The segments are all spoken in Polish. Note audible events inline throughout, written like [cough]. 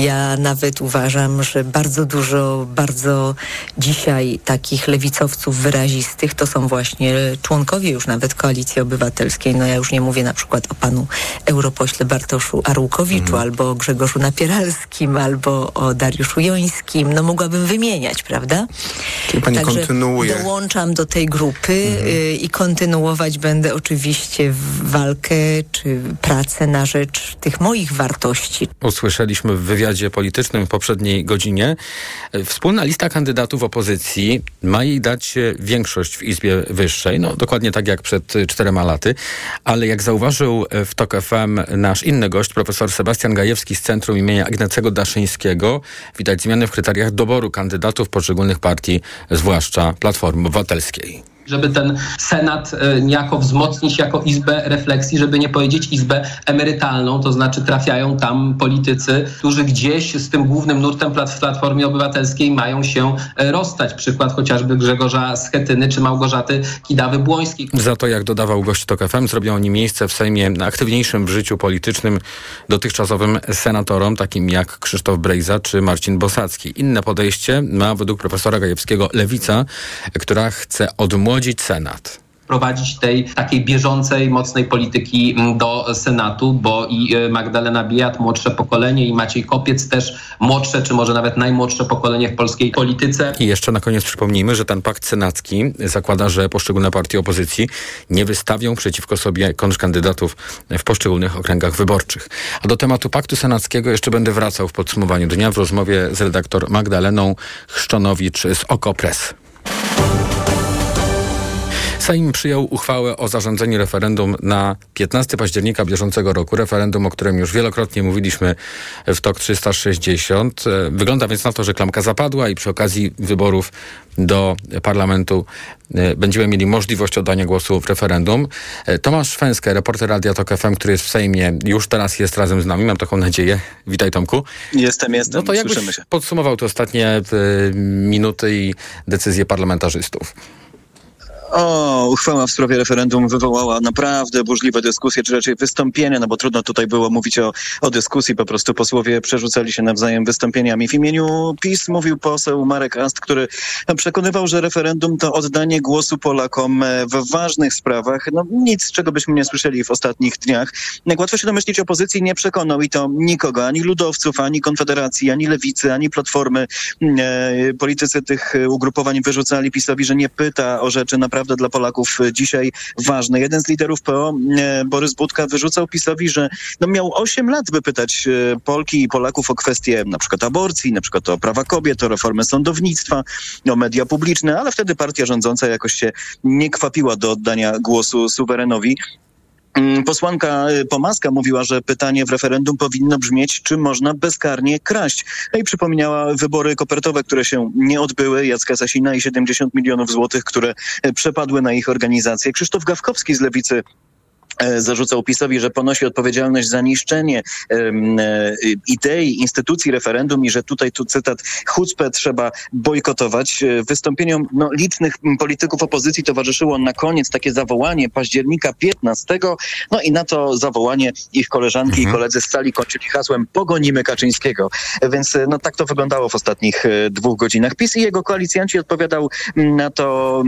Ja nawet uważam, że bardzo dużo, bardzo dzisiaj takich lewicowców wyrazistych to są właśnie członkowie już nawet Koalicji Obywatelskiej. No ja już nie mówię na przykład o panu europośle Bartoszu Arłukowiczu mm. albo o Grzegorzu Napieralskim, albo o Dariuszu Jońskim. No mogłabym wymieniać, prawda? Czyli pani Także kontynuuje. dołączam do tej grupy mm. y, i kontynuować będę oczywiście walkę czy pracę na rzecz tych moich wartości. Usłyszeliśmy w wywiadzie politycznym w poprzedniej godzinie. Wspólna lista kandydatów opozycji ma jej dać większość w Izbie Wyższej, no dokładnie tak jak przed czterema laty, ale jak zauważył w TOK FM nasz inny gość, profesor Sebastian Gajewski z Centrum imienia Ignacego Daszyńskiego, widać zmiany w kryteriach doboru kandydatów poszczególnych partii, zwłaszcza Platformy Obywatelskiej żeby ten Senat e, niejako wzmocnić jako izbę refleksji, żeby nie powiedzieć izbę emerytalną, to znaczy trafiają tam politycy, którzy gdzieś z tym głównym nurtem w Platformie Obywatelskiej mają się e, rozstać. Przykład chociażby Grzegorza Schetyny czy Małgorzaty Kidawy-Błońskiej. Za to, jak dodawał gość TOK FM, zrobią oni miejsce w Sejmie aktywniejszym w życiu politycznym dotychczasowym senatorom, takim jak Krzysztof Brejza czy Marcin Bosacki. Inne podejście ma według profesora Gajewskiego Lewica, która chce odmłodzić odmłodzić Senat prowadzić tej takiej bieżącej, mocnej polityki do Senatu, bo i e, Magdalena Biejat, młodsze pokolenie i Maciej Kopiec też młodsze, czy może nawet najmłodsze pokolenie w polskiej polityce. I jeszcze na koniec przypomnijmy, że ten pakt senacki zakłada, że poszczególne partie opozycji nie wystawią przeciwko sobie kontrkandydatów w poszczególnych okręgach wyborczych. A do tematu paktu senackiego jeszcze będę wracał w podsumowaniu dnia w rozmowie z redaktor Magdaleną Chrzczonowicz z Okopres. Sejm przyjął uchwałę o zarządzeniu referendum na 15 października bieżącego roku. Referendum, o którym już wielokrotnie mówiliśmy w TOK 360. E, wygląda więc na to, że klamka zapadła i przy okazji wyborów do parlamentu e, będziemy mieli możliwość oddania głosu w referendum. E, Tomasz Fęskę, reporter Radia TOK FM, który jest w Sejmie, już teraz jest razem z nami, mam taką nadzieję. Witaj Tomku. Jestem, jestem. No to jakbyś podsumował te ostatnie minuty i decyzje parlamentarzystów. O, uchwała w sprawie referendum wywołała naprawdę burzliwe dyskusje, czy raczej wystąpienia, no bo trudno tutaj było mówić o, o dyskusji, po prostu posłowie przerzucali się nawzajem wystąpieniami. W imieniu PiS mówił poseł Marek Ast, który przekonywał, że referendum to oddanie głosu Polakom w ważnych sprawach. No nic, czego byśmy nie słyszeli w ostatnich dniach. Jak łatwo się domyślić, opozycji nie przekonał i to nikogo, ani ludowców, ani Konfederacji, ani Lewicy, ani Platformy. E, politycy tych ugrupowań wyrzucali PiSowi, że nie pyta o rzeczy naprawdę naprawdę dla Polaków e, dzisiaj ważne. Jeden z liderów PO, e, Borys Budka, wyrzucał PiSowi, że no miał 8 lat, by pytać e, Polki i Polaków o kwestie na przykład aborcji, na przykład o prawa kobiet, o reformę sądownictwa, o media publiczne, ale wtedy partia rządząca jakoś się nie kwapiła do oddania głosu suwerenowi. Mm, posłanka y, Pomaska mówiła, że pytanie w referendum powinno brzmieć, czy można bezkarnie kraść. No i przypomniała wybory kopertowe, które się nie odbyły, Jacka Sasina i 70 milionów złotych, które y, przepadły na ich organizację. Krzysztof Gawkowski z Lewicy zarzucał PiSowi, że ponosi odpowiedzialność za niszczenie e, idei, instytucji referendum i że tutaj tu cytat chucpę trzeba bojkotować. E, wystąpieniom no, licznych polityków opozycji towarzyszyło na koniec takie zawołanie października 15. No i na to zawołanie ich koleżanki mhm. i koledzy z sali kończyli hasłem pogonimy Kaczyńskiego. Więc no tak to wyglądało w ostatnich dwóch godzinach. PiS i jego koalicjanci odpowiadał na to,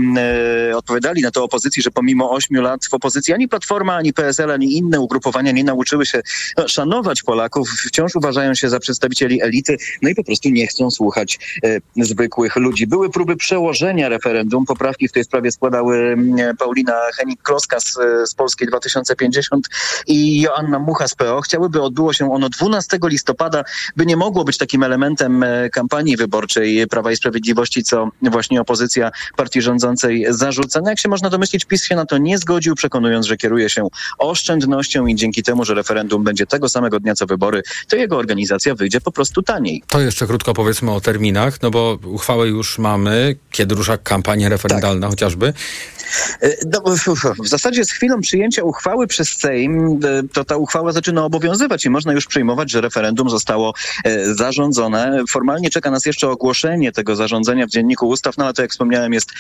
odpowiadali na to opozycji, że pomimo ośmiu lat w opozycji ani Platforma, ani PSL, ani inne ugrupowania nie nauczyły się no, szanować Polaków, wciąż uważają się za przedstawicieli elity, no i po prostu nie chcą słuchać e, zwykłych ludzi. Były próby przełożenia referendum. Poprawki w tej sprawie składały mm, Paulina Henik-Kloska z, z Polskiej 2050 i Joanna Mucha z PO. Chciałyby odbyło się ono 12 listopada, by nie mogło być takim elementem e, kampanii wyborczej Prawa i Sprawiedliwości, co właśnie opozycja partii rządzącej zarzuca. No jak się można domyślić, PiS się na to nie zgodził, przekonując, że kieruje się oszczędnością i dzięki temu, że referendum będzie tego samego dnia co wybory, to jego organizacja wyjdzie po prostu taniej. To jeszcze krótko powiedzmy o terminach, no bo uchwałę już mamy, kiedy rusza kampania referendalna tak. chociażby. E, no, w zasadzie z chwilą przyjęcia uchwały przez Sejm, e, to ta uchwała zaczyna obowiązywać i można już przyjmować, że referendum zostało e, zarządzone. Formalnie czeka nas jeszcze ogłoszenie tego zarządzenia w Dzienniku Ustaw, no ale to jak wspomniałem jest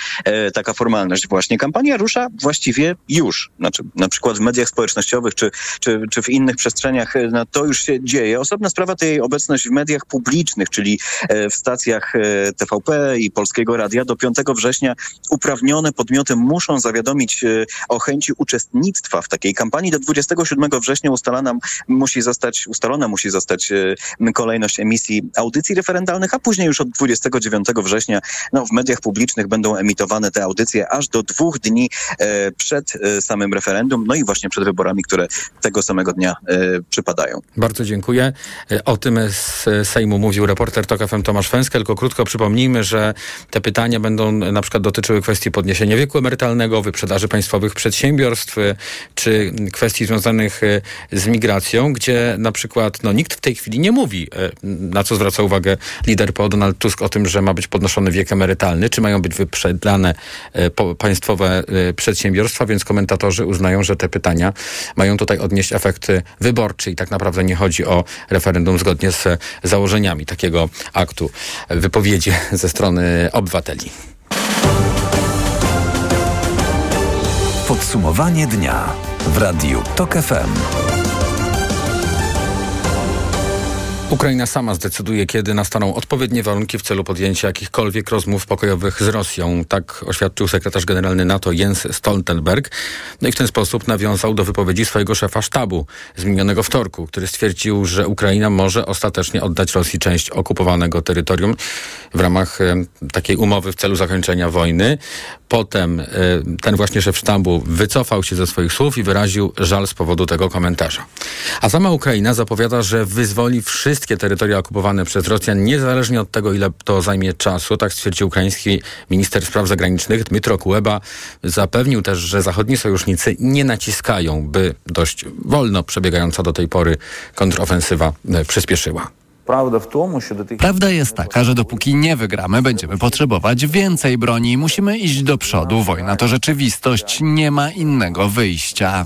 taka formalność właśnie. Kampania rusza właściwie już. Znaczy, na przykład w mediach społecznościowych, czy, czy, czy w innych przestrzeniach, no, to już się dzieje. Osobna sprawa to jej obecność w mediach publicznych, czyli w stacjach TVP i Polskiego Radia. Do 5 września uprawnione podmioty muszą zawiadomić o chęci uczestnictwa w takiej kampanii. Do 27 września ustalana musi zostać, ustalona musi zostać kolejność emisji audycji referendalnych, a później już od 29 września no, w mediach publicznych będą emitowane te audycje aż do dwóch dni e, przed e, samym referendum, no i właśnie przed wyborami, które tego samego dnia e, przypadają. Bardzo dziękuję. E, o tym z Sejmu mówił reporter TOK FM Tomasz Fęskel, tylko krótko przypomnijmy, że te pytania będą na przykład dotyczyły kwestii podniesienia wieku emerytalnego, wyprzedaży państwowych przedsiębiorstw, e, czy kwestii związanych e, z migracją, gdzie na przykład no, nikt w tej chwili nie mówi, na co zwraca uwagę lider po Donald Tusk o tym, że ma być podnoszony wiek emerytalny, czy mają być wyprzedane państwowe przedsiębiorstwa, więc komentatorzy uznają, że te pytania mają tutaj odnieść efekt wyborczy i tak naprawdę nie chodzi o referendum zgodnie z założeniami takiego aktu wypowiedzi [laughs] ze strony obywateli. Podsumowanie dnia w Radiu TOK FM. Ukraina sama zdecyduje, kiedy nastaną odpowiednie warunki w celu podjęcia jakichkolwiek rozmów pokojowych z Rosją. Tak oświadczył sekretarz generalny NATO Jens Stoltenberg. No i w ten sposób nawiązał do wypowiedzi swojego szefa sztabu z minionego wtorku, który stwierdził, że Ukraina może ostatecznie oddać Rosji część okupowanego terytorium w ramach takiej umowy w celu zakończenia wojny. Potem ten właśnie szef sztabu wycofał się ze swoich słów i wyraził żal z powodu tego komentarza. A sama Ukraina zapowiada, że wyzwoli wszystkie terytoria okupowane przez Rosjan, niezależnie od tego, ile to zajmie czasu. Tak stwierdził ukraiński minister spraw zagranicznych Dmytro Kuleba. Zapewnił też, że zachodni sojusznicy nie naciskają, by dość wolno przebiegająca do tej pory kontrofensywa e, przyspieszyła. Prawda jest taka, że dopóki nie wygramy, będziemy potrzebować więcej broni. Musimy iść do przodu. Wojna to rzeczywistość. Nie ma innego wyjścia.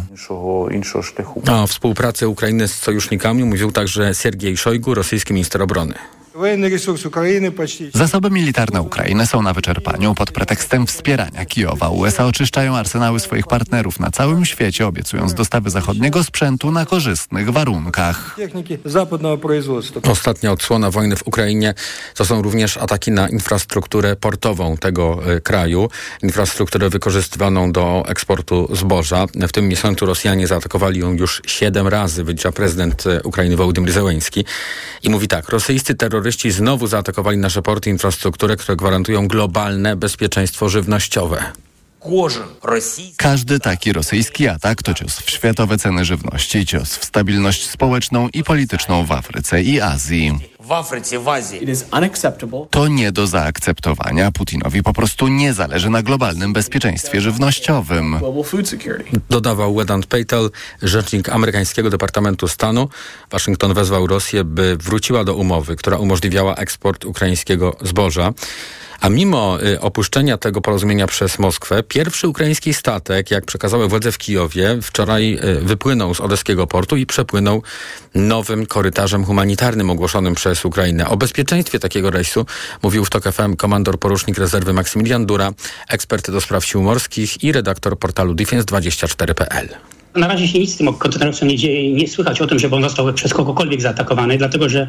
O współpracy Ukrainy z sojusznikami mówił także Siergiej Szojgu, rosyjski minister obrony. Zasoby militarne Ukrainy są na wyczerpaniu pod pretekstem wspierania Kijowa. USA oczyszczają arsenały swoich partnerów na całym świecie, obiecując dostawy zachodniego sprzętu na korzystnych warunkach. Ostatnia odsłona wojny w Ukrainie to są również ataki na infrastrukturę portową tego e, kraju, infrastrukturę wykorzystywaną do eksportu zboża. W tym miesiącu Rosjanie zaatakowali ją już siedem razy, wylicza prezydent e, Ukrainy Wołodymyr Zełenski. I mówi tak, rosyjscy terroryści terroryści znowu zaatakowali nasze porty i infrastrukturę, które gwarantują globalne bezpieczeństwo żywnościowe. Każdy taki rosyjski atak to cios w światowe ceny żywności, cios w stabilność społeczną i polityczną w Afryce i Azji. To nie do zaakceptowania. Putinowi po prostu nie zależy na globalnym bezpieczeństwie żywnościowym. Dodawał Wedant Patel, rzecznik amerykańskiego Departamentu Stanu. Waszyngton wezwał Rosję, by wróciła do umowy, która umożliwiała eksport ukraińskiego zboża. A mimo y, opuszczenia tego porozumienia przez Moskwę, pierwszy ukraiński statek, jak przekazały władze w Kijowie, wczoraj y, wypłynął z odeskiego portu i przepłynął nowym korytarzem humanitarnym ogłoszonym przez Ukrainę. O bezpieczeństwie takiego rejsu mówił w TOK FM komandor porucznik rezerwy Maksymilian Dura, ekspert do spraw sił morskich i redaktor portalu defense24.pl. Na razie się nic z tym kontenerowcem nie dzieje i nie słychać o tym, żeby on został przez kogokolwiek zaatakowany, dlatego że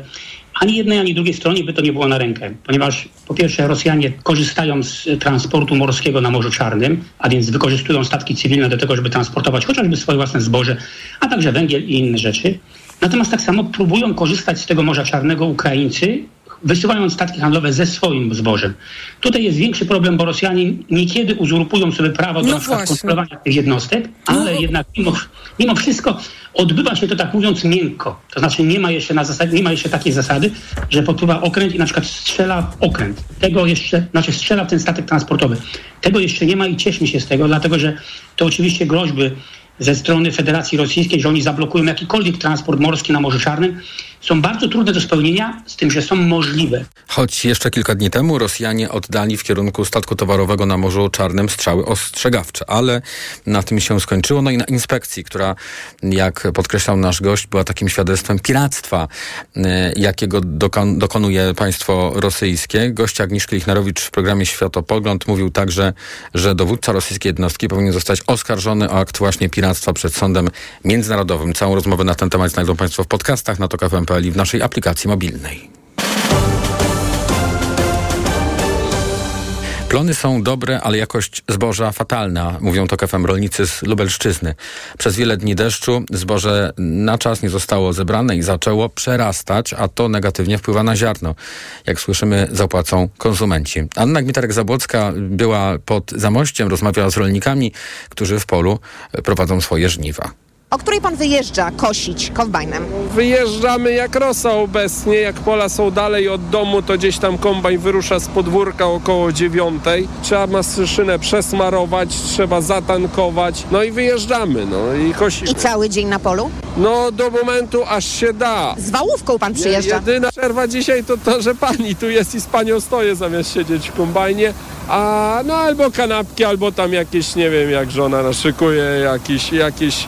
ani jednej, ani drugiej stronie by to nie było na rękę, ponieważ po pierwsze Rosjanie korzystają z transportu morskiego na Morzu Czarnym, a więc wykorzystują statki cywilne do tego, żeby transportować chociażby swoje własne zboże, a także węgiel i inne rzeczy. Natomiast tak samo próbują korzystać z tego Morza Czarnego Ukraińcy, wysyłając statki handlowe ze swoim zbożem. Tutaj jest większy problem, bo Rosjanie niekiedy uzurpują sobie prawo do no kontrolowania tych jednostek, ale no. jednak mimo, mimo wszystko odbywa się to tak mówiąc miękko. To znaczy nie ma jeszcze na zasadzie, nie ma jeszcze takiej zasady, że popływa okręt i na przykład strzela w okręt. Tego jeszcze, znaczy strzela w ten statek transportowy. Tego jeszcze nie ma i cieszmy się z tego, dlatego że to oczywiście groźby ze strony Federacji Rosyjskiej, że oni zablokują jakikolwiek transport morski na Morzu Czarnym, są bardzo trudne do spełnienia, z tym, że są możliwe. Choć jeszcze kilka dni temu Rosjanie oddali w kierunku statku towarowego na Morzu Czarnym strzały ostrzegawcze, ale na tym się skończyło. No i na inspekcji, która, jak podkreślał nasz gość, była takim świadectwem piractwa, e, jakiego dokon dokonuje państwo rosyjskie. Gość Agnieszka Lichnerowicz w programie Światopogląd mówił także, że dowódca rosyjskiej jednostki powinien zostać oskarżony o akt właśnie piractwa przed sądem międzynarodowym. Całą rozmowę na ten temat znajdą Państwo w podcastach na tok.fm.pl w naszej aplikacji mobilnej. Plony są dobre, ale jakość zboża fatalna, mówią to FM rolnicy z Lubelszczyzny. Przez wiele dni deszczu zboże na czas nie zostało zebrane i zaczęło przerastać, a to negatywnie wpływa na ziarno. Jak słyszymy, zapłacą konsumenci. Anna Gmitarek-Zabłocka była pod Zamościem, rozmawiała z rolnikami, którzy w polu prowadzą swoje żniwa. O której pan wyjeżdża kosić kombajnem? Wyjeżdżamy jak rosa obecnie, jak pola są dalej od domu, to gdzieś tam kombajn wyrusza z podwórka około dziewiątej. Trzeba maszynę przesmarować, trzeba zatankować, no i wyjeżdżamy, no i kosimy. I cały dzień na polu? No do momentu aż się da. Z wałówką pan przyjeżdża? Jedyna przerwa dzisiaj to to, że pani tu jest i z panią stoję zamiast siedzieć w kombajnie, a no albo kanapki, albo tam jakieś, nie wiem jak żona naszykuje, jakieś, jakieś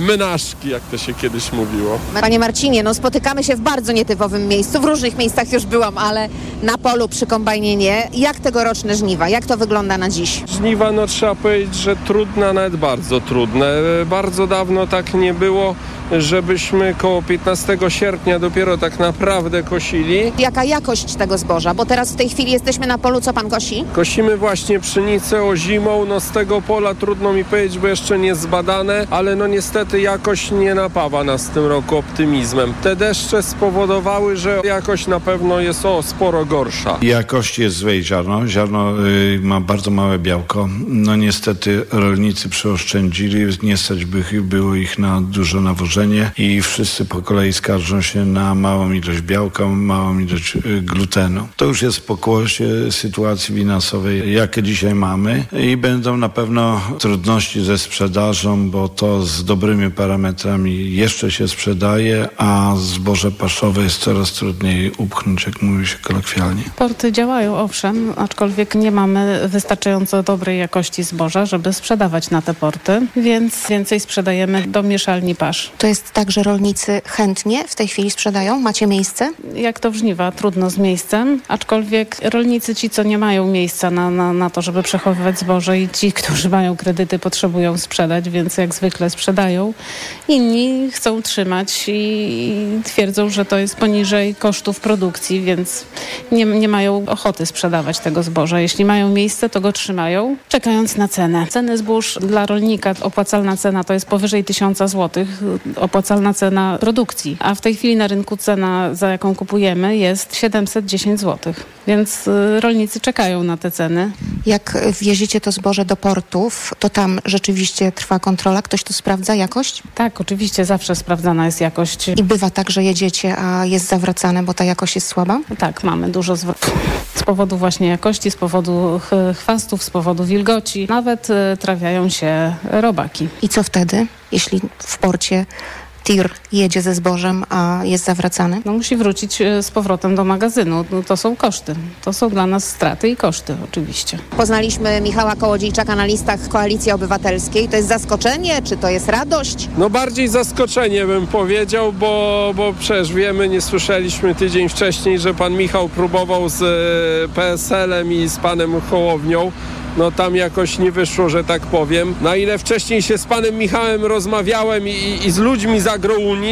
menażki, jak to się kiedyś mówiło. Panie Marcinie, no spotykamy się w bardzo nietypowym miejscu. W różnych miejscach już byłam, ale na polu przy kombajnie nie. Jak tegoroczne żniwa? Jak to wygląda na dziś? Żniwa, no trzeba powiedzieć, że trudne, nawet bardzo trudne. E, bardzo dawno tak nie było żebyśmy koło 15 sierpnia dopiero tak naprawdę kosili. Jaka jakość tego zboża? Bo teraz w tej chwili jesteśmy na polu, co pan kosi? Kosimy właśnie pszenicę o zimą, no z tego pola trudno mi powiedzieć, bo jeszcze nie zbadane, ale no niestety jakość nie napawa nas w tym roku optymizmem. Te deszcze spowodowały, że jakość na pewno jest o sporo gorsza. Jakość jest złej ziarno. Ziarno y, ma bardzo małe białko. No niestety rolnicy przeoszczędzili, nie stać by było ich na dużo nawożenia i wszyscy po kolei skarżą się na małą ilość białka, małą ilość y, glutenu. To już jest pokłosie sytuacji finansowej, jakie dzisiaj mamy i będą na pewno trudności ze sprzedażą, bo to z dobrymi parametrami jeszcze się sprzedaje, a zboże paszowe jest coraz trudniej upchnąć, jak mówi się kolokwialnie. Porty działają, owszem, aczkolwiek nie mamy wystarczająco dobrej jakości zboża, żeby sprzedawać na te porty, więc więcej sprzedajemy do mieszalni pasz. To jest tak, że rolnicy chętnie w tej chwili sprzedają? Macie miejsce? Jak to w żniwa, trudno z miejscem, aczkolwiek rolnicy ci, co nie mają miejsca na, na, na to, żeby przechowywać zboże i ci, którzy mają kredyty, potrzebują sprzedać, więc jak zwykle sprzedają. Inni chcą trzymać i twierdzą, że to jest poniżej kosztów produkcji, więc nie, nie mają ochoty sprzedawać tego zboża. Jeśli mają miejsce, to go trzymają, czekając na cenę. Ceny zbóż dla rolnika, opłacalna cena to jest powyżej 1000 zł opłacalna cena produkcji, a w tej chwili na rynku cena, za jaką kupujemy, jest 710 zł. Więc y, rolnicy czekają na te ceny. Jak wieziecie to zboże do portów, to tam rzeczywiście trwa kontrola? Ktoś tu sprawdza jakość? Tak, oczywiście zawsze sprawdzana jest jakość. I bywa tak, że jedziecie, a jest zawracane, bo ta jakość jest słaba? Tak, mamy dużo zwrotów. Z powodu właśnie jakości, z powodu chwastów, z powodu wilgoci. Nawet y, trafiają się robaki. I co wtedy, jeśli w porcie tir jedzie ze zbożem, a jest zawracany? No musi wrócić e, z powrotem do magazynu. No, to są koszty. To są dla nas straty i koszty oczywiście. Poznaliśmy Michała Kołodziejczaka na listach Koalicji Obywatelskiej. To jest zaskoczenie, czy to jest radość? No bardziej zaskoczenie bym powiedział, bo, bo przecież wiemy, nie słyszeliśmy tydzień wcześniej, że pan Michał próbował z e, PSL-em i z panem Hołownią no tam jakoś nie wyszło, że tak powiem. Na ile wcześniej się z panem Michałem rozmawiałem i, i z ludźmi z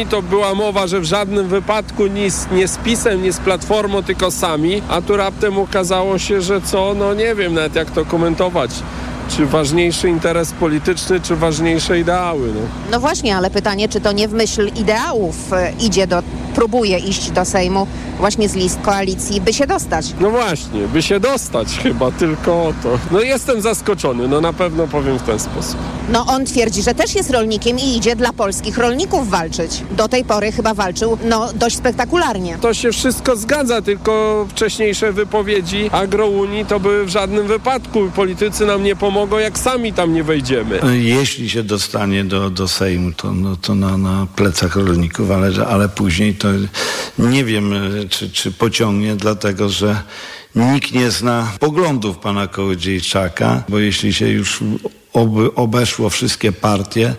to była mowa, że w żadnym wypadku nie, nie z PiSem, nie z Platformą, tylko sami, a tu raptem okazało się, że co, no nie wiem nawet jak to komentować czy ważniejszy interes polityczny, czy ważniejsze ideały. No. no właśnie, ale pytanie, czy to nie w myśl ideałów e, idzie do, próbuje iść do Sejmu właśnie z list koalicji, by się dostać. No właśnie, by się dostać chyba tylko o to. No jestem zaskoczony, no na pewno powiem w ten sposób. No on twierdzi, że też jest rolnikiem i idzie dla polskich rolników walczyć. Do tej pory chyba walczył, no dość spektakularnie. To się wszystko zgadza, tylko wcześniejsze wypowiedzi Agrounii to były w żadnym wypadku. Politycy nam nie pomogą, jak sami tam nie wejdziemy. Jeśli się dostanie do, do Sejmu, to, no, to na, na plecach rolników, ale, ale później to nie wiem, czy, czy pociągnie, dlatego że nikt nie zna poglądów pana Kołodziejczaka, bo jeśli się już oby obeszło wszystkie partie,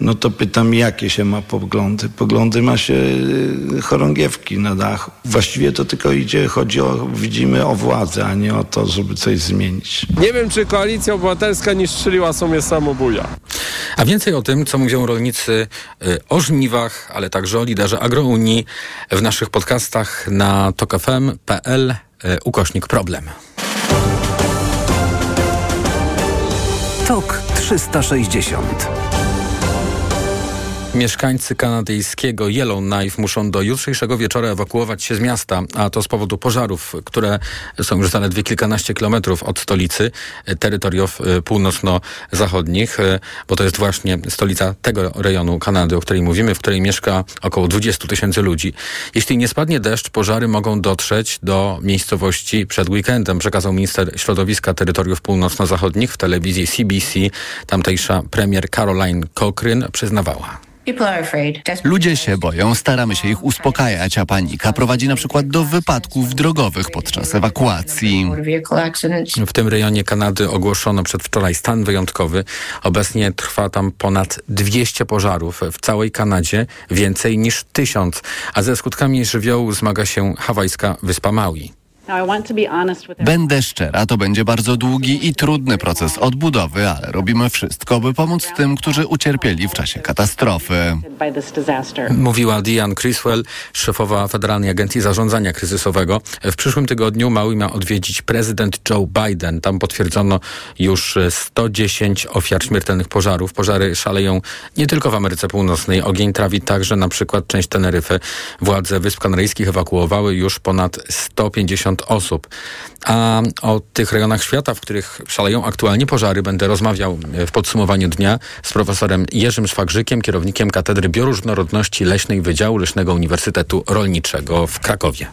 no to pytam, jakie się ma poglądy. Poglądy ma się y, chorągiewki na dachu. Właściwie to tylko idzie, chodzi o, widzimy o władzę, a nie o to, żeby coś zmienić. Nie wiem, czy Koalicja Obywatelska nie strzeliła sobie samobuja. A więcej o tym, co mówią rolnicy y, o żniwach, ale także o liderze Agrounii w naszych podcastach na tokfm.pl y, ukośnik problem. TOK 360 Mieszkańcy kanadyjskiego Yellowknife muszą do jutrzejszego wieczora ewakuować się z miasta, a to z powodu pożarów, które są już zaledwie kilkanaście kilometrów od stolicy, terytoriów e, północno-zachodnich, e, bo to jest właśnie stolica tego rejonu Kanady, o której mówimy, w której mieszka około 20 tysięcy ludzi. Jeśli nie spadnie deszcz, pożary mogą dotrzeć do miejscowości przed weekendem, przekazał minister środowiska terytoriów północno-zachodnich w telewizji CBC. Tamtejsza premier Caroline Cochrane przyznawała. Ludzie się boją, staramy się ich uspokajać, a panika prowadzi na przykład do wypadków drogowych podczas ewakuacji. W tym rejonie Kanady ogłoszono przedwczoraj stan wyjątkowy. Obecnie trwa tam ponad 200 pożarów. W całej Kanadzie więcej niż tysiąc, a ze skutkami żywiołu zmaga się hawajska wyspa Maui. Będę szczera, to będzie bardzo długi i trudny proces odbudowy, ale robimy wszystko, by pomóc tym, którzy ucierpieli w czasie katastrofy. Mówiła Diane Criswell, szefowa Federalnej Agencji Zarządzania Kryzysowego. W przyszłym tygodniu Maui ma odwiedzić prezydent Joe Biden. Tam potwierdzono już 110 ofiar śmiertelnych pożarów. Pożary szaleją nie tylko w Ameryce Północnej. Ogień trawi także na przykład część Teneryfy. Władze Wysp Kanaryjskich ewakuowały już ponad 150 osób. A o tych rejonach świata, w których szaleją aktualnie pożary, będę rozmawiał w podsumowaniu dnia z profesorem Jerzym Szwagrzykiem, kierownikiem Katedry Bioróżnorodności Leśnej Wydziału Leśnego Uniwersytetu Rolniczego w Krakowie.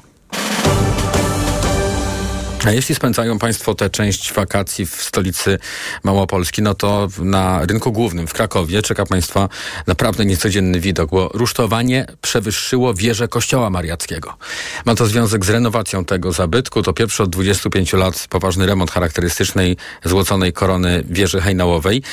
A jeśli spędzają Państwo tę część wakacji w stolicy Małopolski, no to na rynku głównym w Krakowie czeka Państwa naprawdę niecodzienny widok, bo rusztowanie przewyższyło wieżę Kościoła Mariackiego. Ma to związek z renowacją tego zabytku. To pierwszy od 25 lat poważny remont charakterystycznej złoconej korony wieży hejnałowej.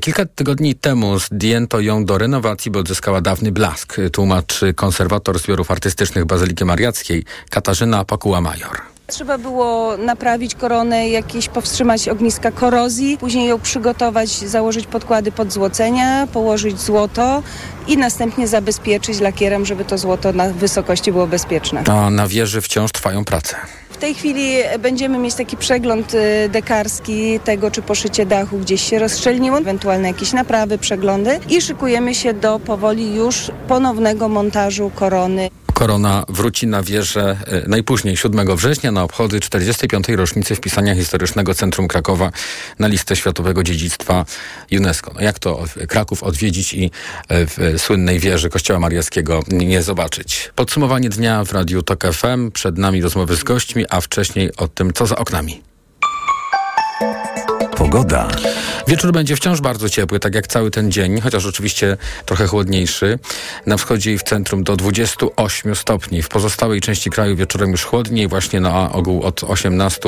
Kilka tygodni temu zdjęto ją do renowacji, bo odzyskała dawny blask, tłumaczy konserwator zbiorów artystycznych Bazyliki Mariackiej Katarzyna Pakuła-Major. Trzeba było naprawić koronę, jakieś powstrzymać ogniska korozji, później ją przygotować, założyć podkłady pod złocenia, położyć złoto i następnie zabezpieczyć lakierem, żeby to złoto na wysokości było bezpieczne. A na wieży wciąż trwają prace. W tej chwili będziemy mieć taki przegląd y, dekarski tego, czy poszycie dachu gdzieś się rozszczelniło, ewentualne jakieś naprawy, przeglądy i szykujemy się do powoli już ponownego montażu korony. Korona wróci na wieżę e, najpóźniej 7 września na obchody 45. rocznicy wpisania historycznego centrum Krakowa na listę światowego dziedzictwa UNESCO. No jak to Kraków odwiedzić i e, w słynnej wieży Kościoła Mariackiego nie zobaczyć? Podsumowanie dnia w Radiu TOK FM. Przed nami rozmowy z gośćmi, a wcześniej o tym, co za oknami. Pogoda. Wieczór będzie wciąż bardzo ciepły, tak jak cały ten dzień, chociaż oczywiście trochę chłodniejszy. Na wschodzie i w centrum do 28 stopni. W pozostałej części kraju wieczorem już chłodniej, właśnie na ogół od 18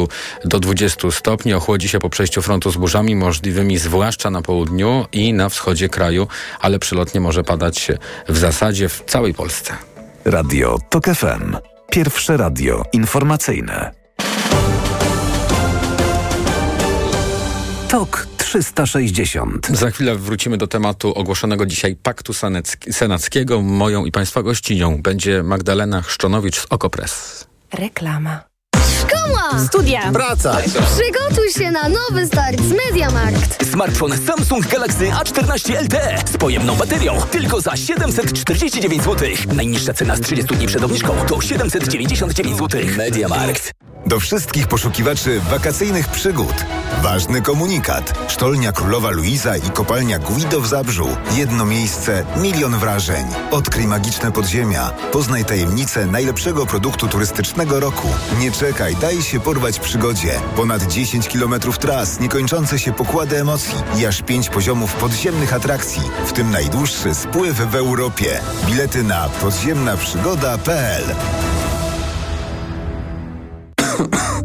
do 20 stopni. Ochłodzi się po przejściu frontu z burzami możliwymi zwłaszcza na południu i na wschodzie kraju, ale przylotnie może padać w zasadzie w całej Polsce. Radio TOK FM. Pierwsze radio informacyjne. TOK 360. Za chwilę wrócimy do tematu ogłoszonego dzisiaj Paktu Senackiego. Moją i Państwa gościnią będzie Magdalena Chrzczonowicz z Okopres. Reklama. Szkoła! Studia! Praca! Przygotuj się na nowy start z Mediamarkt! Smartfon Samsung Galaxy A14 LTE z pojemną baterią tylko za 749 zł. Najniższa cena z 30 dni przed obniżką to 799 zł. Mediamarkt. Do wszystkich poszukiwaczy wakacyjnych przygód. Ważny komunikat. Sztolnia Królowa Luiza i kopalnia Guido w Zabrzu. Jedno miejsce, milion wrażeń. Odkryj magiczne podziemia. Poznaj tajemnicę najlepszego produktu turystycznego roku. Nie czekaj, daj się porwać przygodzie. Ponad 10 kilometrów tras, niekończące się pokłady emocji i aż 5 poziomów podziemnych atrakcji, w tym najdłuższy spływ w Europie. Bilety na podziemnaprzygoda.pl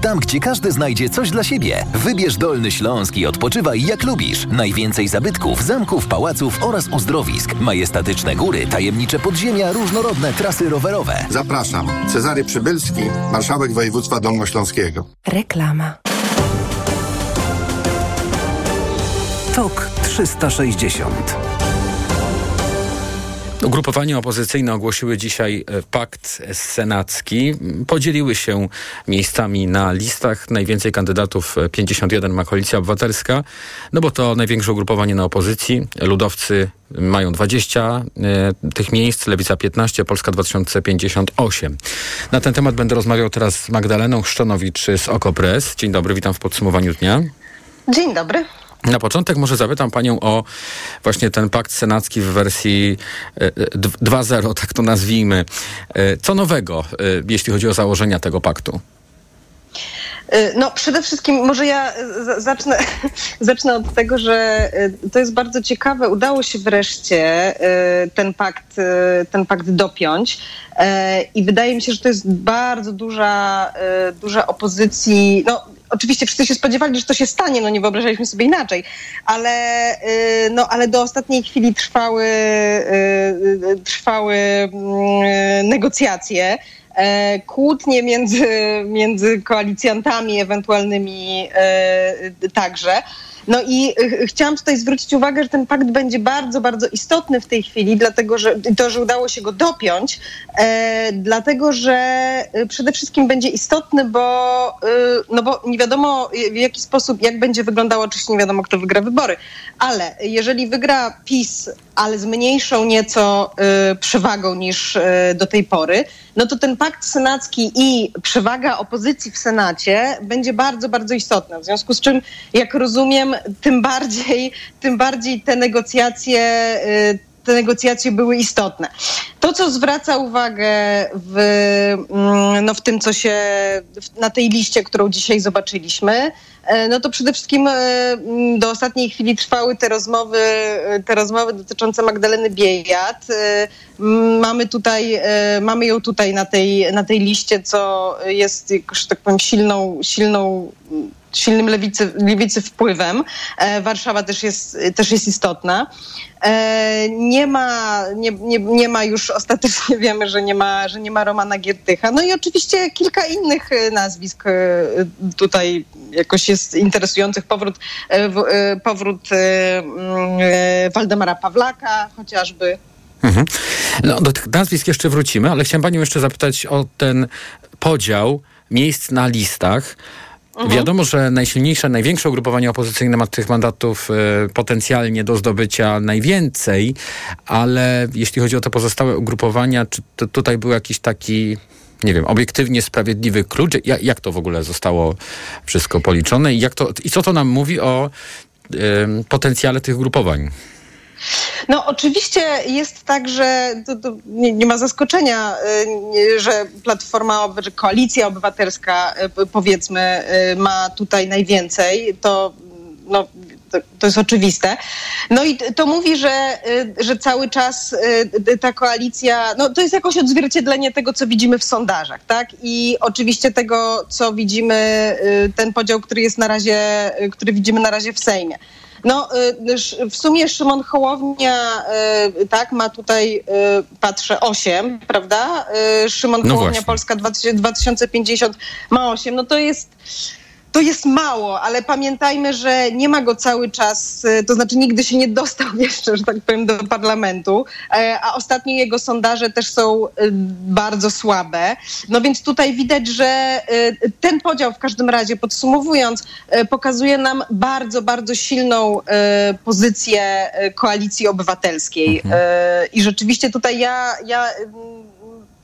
tam, gdzie każdy znajdzie coś dla siebie. Wybierz Dolny Śląsk i odpoczywaj jak lubisz. Najwięcej zabytków, zamków, pałaców oraz uzdrowisk. Majestatyczne góry, tajemnicze podziemia, różnorodne trasy rowerowe. Zapraszam. Cezary Przybylski, marszałek województwa dolnośląskiego. Reklama. TOK 360 Ugrupowania opozycyjne ogłosiły dzisiaj e, pakt senacki. Podzieliły się miejscami na listach. Najwięcej kandydatów, 51 e, ma Koalicja Obywatelska, no bo to największe ugrupowanie na opozycji. Ludowcy mają 20 e, tych miejsc, Lewica 15, Polska 2058. Na ten temat będę rozmawiał teraz z Magdaleną Chrzczonowicz z Okopres. Dzień dobry, witam w podsumowaniu dnia. Dzień dobry. Na początek może zapytam panią o właśnie ten pakt senacki w wersji 2.0, e, tak to nazwijmy. E, co nowego, e, jeśli chodzi o założenia tego paktu? No, przede wszystkim może ja zacznę, [laughs] zacznę od tego, że to jest bardzo ciekawe. Udało się wreszcie ten pakt, ten pakt dopiąć. I wydaje mi się, że to jest bardzo duża, duża opozycji. No, oczywiście wszyscy się spodziewali, że to się stanie, no nie wyobrażaliśmy sobie inaczej, ale, y, no, ale do ostatniej chwili trwały, y, y, trwały mm, negocjacje e, kłótnie między, między koalicjantami ewentualnymi e, także. No i y, chciałam tutaj zwrócić uwagę, że ten pakt będzie bardzo, bardzo istotny w tej chwili, dlatego że to, że udało się go dopiąć, e, dlatego że y, przede wszystkim będzie istotny, bo, y, no bo nie wiadomo w jaki sposób, jak będzie wyglądało, oczywiście nie wiadomo, kto wygra wybory, ale jeżeli wygra PiS, ale z mniejszą nieco y, przewagą niż y, do tej pory, no to ten pakt senacki i przewaga opozycji w Senacie będzie bardzo, bardzo istotna. W związku z czym, jak rozumiem, tym bardziej, tym bardziej te negocjacje, y, te negocjacje były istotne. To, co zwraca uwagę w, mm, no, w tym, co się na tej liście, którą dzisiaj zobaczyliśmy, e, no to przede wszystkim e, mm, do ostatniej chwili trwały te rozmowy, te rozmowy dotyczące Magdaleny Biejat. E, mamy tutaj, mamy ją tutaj na tej, na tej liście, co jest, że tak powiem, silną, silną silnym lewicy, lewicy wpływem. E, Warszawa też jest, też jest istotna. E, nie ma, nie, nie, nie ma już ostatecznie [laughs] wiemy, że nie ma, że nie ma Romana Giertycha. No i oczywiście kilka innych e, nazwisk tutaj jakoś jest interesujących. Powrót, powrót mm, Waldemara Pawlaka chociażby. Mhm. No, do tych nazwisk jeszcze wrócimy, ale chciałem panią jeszcze zapytać o ten podział miejsc na listach. Mhm. Wiadomo, że najsilniejsze, największe ugrupowanie opozycyjne ma tych mandatów y, potencjalnie do zdobycia najwięcej, ale jeśli chodzi o te pozostałe ugrupowania, czy to, tutaj był jakiś taki nie wiem, obiektywnie sprawiedliwy klucz? Jak, jak to w ogóle zostało wszystko policzone i, jak to, i co to nam mówi o y, potencjale tych grupowań? No oczywiście jest tak, że to, to nie, nie, ma zaskoczenia, y, że Platforma, że Koalicja Obywatelska y, powiedzmy y, ma tutaj najwięcej. To no, to, to, jest oczywiste. No i to mówi, że, że cały czas ta koalicja, no to jest jakoś odzwierciedlenie tego, co widzimy w sondażach, tak? I oczywiście tego, co widzimy, ten podział, który jest na razie, który widzimy na razie w Sejmie. No, y, w sumie Szymon Hołownia, y, tak, ma tutaj, y, patrzę, 8, prawda? Szymon No Hołownia, właśnie. Polska 2050 ma 8. No to jest to jest mało, ale pamiętajmy, że nie ma go cały czas, y, to znaczy nigdy się nie dostał [laughs] jeszcze, że tak powiem, do parlamentu, e, a ostatnie jego sondaże też są y, bardzo słabe. No więc tutaj widać, że ten podział w każdym razie, podsumowując, pokazuje nam bardzo, bardzo silną pozycję koalicji obywatelskiej. Y, I rzeczywiście tutaj ja, ja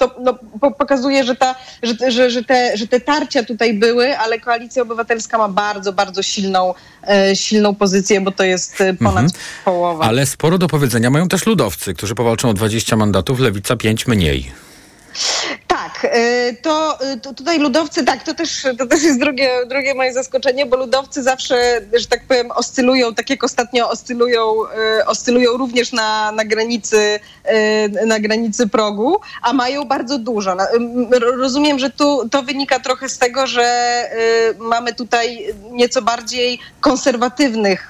to no, po, pokazuje, że, ta, że, że, że, te, że te tarcia tutaj były, ale Koalicja Obywatelska ma bardzo, bardzo silną, e, silną pozycję, bo to jest e, ponad Mhm. połowa. Ale sporo do powiedzenia mają też ludowcy, którzy powalczą o 20 mandatów, lewica 5 mniej. Tak, y, to, y, to tutaj ludowcy, tak, to też, to też jest drugie, drugie moje zaskoczenie, bo ludowcy zawsze, że tak powiem, oscylują, tak jak ostatnio oscylują, y, oscylują również na, na, granicy, na granicy progu, a mają bardzo dużo. Rozumiem, że tu to wynika trochę z tego, że mamy tutaj nieco bardziej konserwatywnych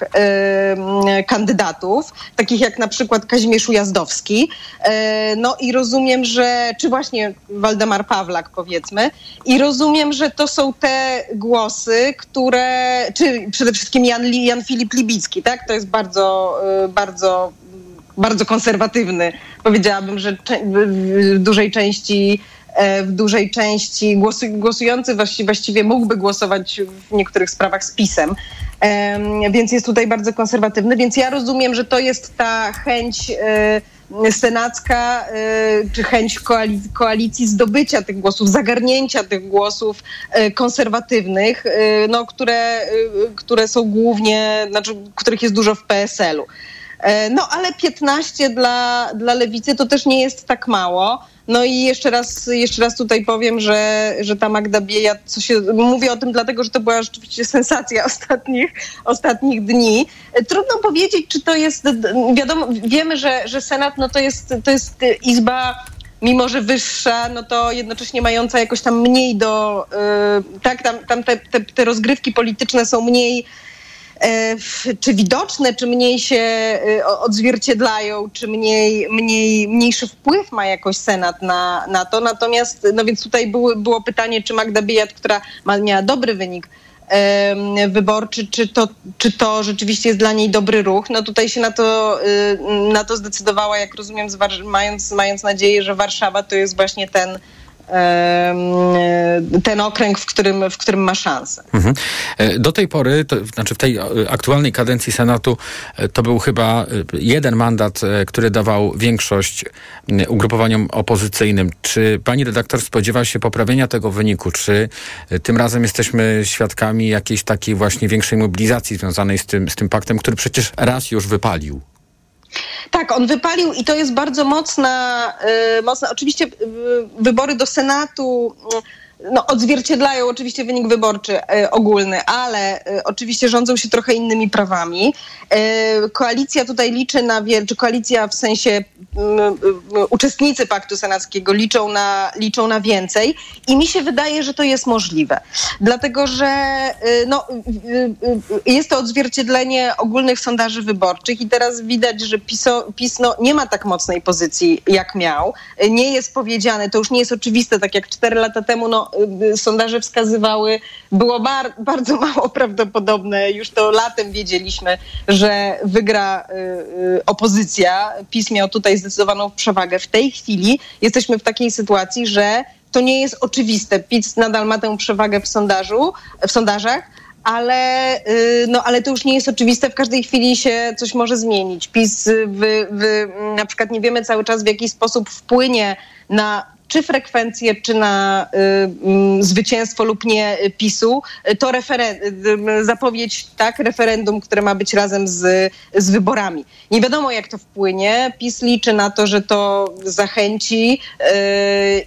kandydatów, takich jak na przykład Kazimierz Ujazdowski. E, No i rozumiem, że, czy właśnie Waldemar Pawlak powiedzmy, i rozumiem, że to są te głosy, które, czy przede wszystkim Jan, Jan Filip Libicki, tak? To jest bardzo, y, bardzo, bardzo konserwatywny. Powiedziałabym, że w- dużej części e, w dużej części głosu, głosujący właściwie, mógłby głosować w niektórych sprawach z PiSem. Em, Więc jest tutaj bardzo konserwatywny. Więc ja rozumiem, że to jest ta chęć e, senacka, e, czy chęć koalicji, zdobycia tych głosów, zagarnięcia tych głosów e, konserwatywnych, e, no, które, które są głównie, znaczy, których jest dużo w PSL-u. E, No ale 15 dla, dla lewicy to też nie jest tak mało. No i jeszcze raz, jeszcze raz tutaj powiem, że, że ta Magda Biejat, co się, mówię o tym dlatego, że to była rzeczywiście sensacja [laughs] ostatnich, ostatnich dni. E, Trudno powiedzieć, czy to jest, wiadomo, wiemy, że, że Senat no to, jest, to jest izba mimo że wyższa, no to jednocześnie mająca jakoś tam mniej do, y, tak, tam, tam te, te, te rozgrywki polityczne są mniej czy widoczne, czy mniej się e, odzwierciedlają, czy mniej, mniej, mniejszy wpływ ma jakoś Senat na, na to. Natomiast, no więc tutaj było, było pytanie, czy Magda Biejat, która ma, miała dobry wynik wyborczy, czy to, czy to rzeczywiście jest dla niej dobry ruch. No tutaj się na to, y, na to zdecydowała, jak rozumiem, mając, mając nadzieję, że Warszawa to jest właśnie ten, ten okręg, w którym, w którym ma szansę. Mhm. E, Do tej pory, to, znaczy w tej e, aktualnej kadencji Senatu, e, to był chyba e, jeden mandat, e, który dawał większość ugrupowaniom opozycyjnym. Czy pani redaktor spodziewa się poprawienia tego wyniku? Czy e, tym razem jesteśmy świadkami jakiejś takiej właśnie większej mobilizacji związanej z tym, z tym paktem, który przecież raz już wypalił? Tak, on wypalił i to jest bardzo mocna, y, mocna. Oczywiście y, wybory do Senatu y, no, odzwierciedlają oczywiście wynik wyborczy y, ogólny, ale y, oczywiście rządzą się trochę innymi prawami. Y, koalicja tutaj liczy na wiel, czy koalicja w sensie uczestnicy Paktu Senackiego liczą na, liczą na więcej i mi się wydaje, że to jest możliwe. Dlatego, że no, jest to odzwierciedlenie ogólnych sondaży wyborczych i teraz widać, że PiSo, PiS no, nie ma tak mocnej pozycji, jak miał. Nie jest powiedziane, to już nie jest oczywiste, tak jak cztery lata temu no, sondaże wskazywały, było bar, bardzo [laughs] mało prawdopodobne, już to latem wiedzieliśmy, że wygra y, y, opozycja. PiS miał tutaj zdecydowaną przewagę. W tej chwili jesteśmy w takiej sytuacji, że to nie jest oczywiste. PiS nadal ma tę przewagę w sondażu, w sondażach, ale, y, no, ale to już nie jest oczywiste. W każdej chwili się coś może zmienić. PiS y, na przykład nie wiemy cały czas, w jaki sposób wpłynie na czy frekwencję, czy na y, mm, zwycięstwo lub nie y, PiSu, y, to zapowiedź, tak, referendum, które ma być razem z, z wyborami. Nie wiadomo, jak to wpłynie. PiS liczy na to, że to zachęci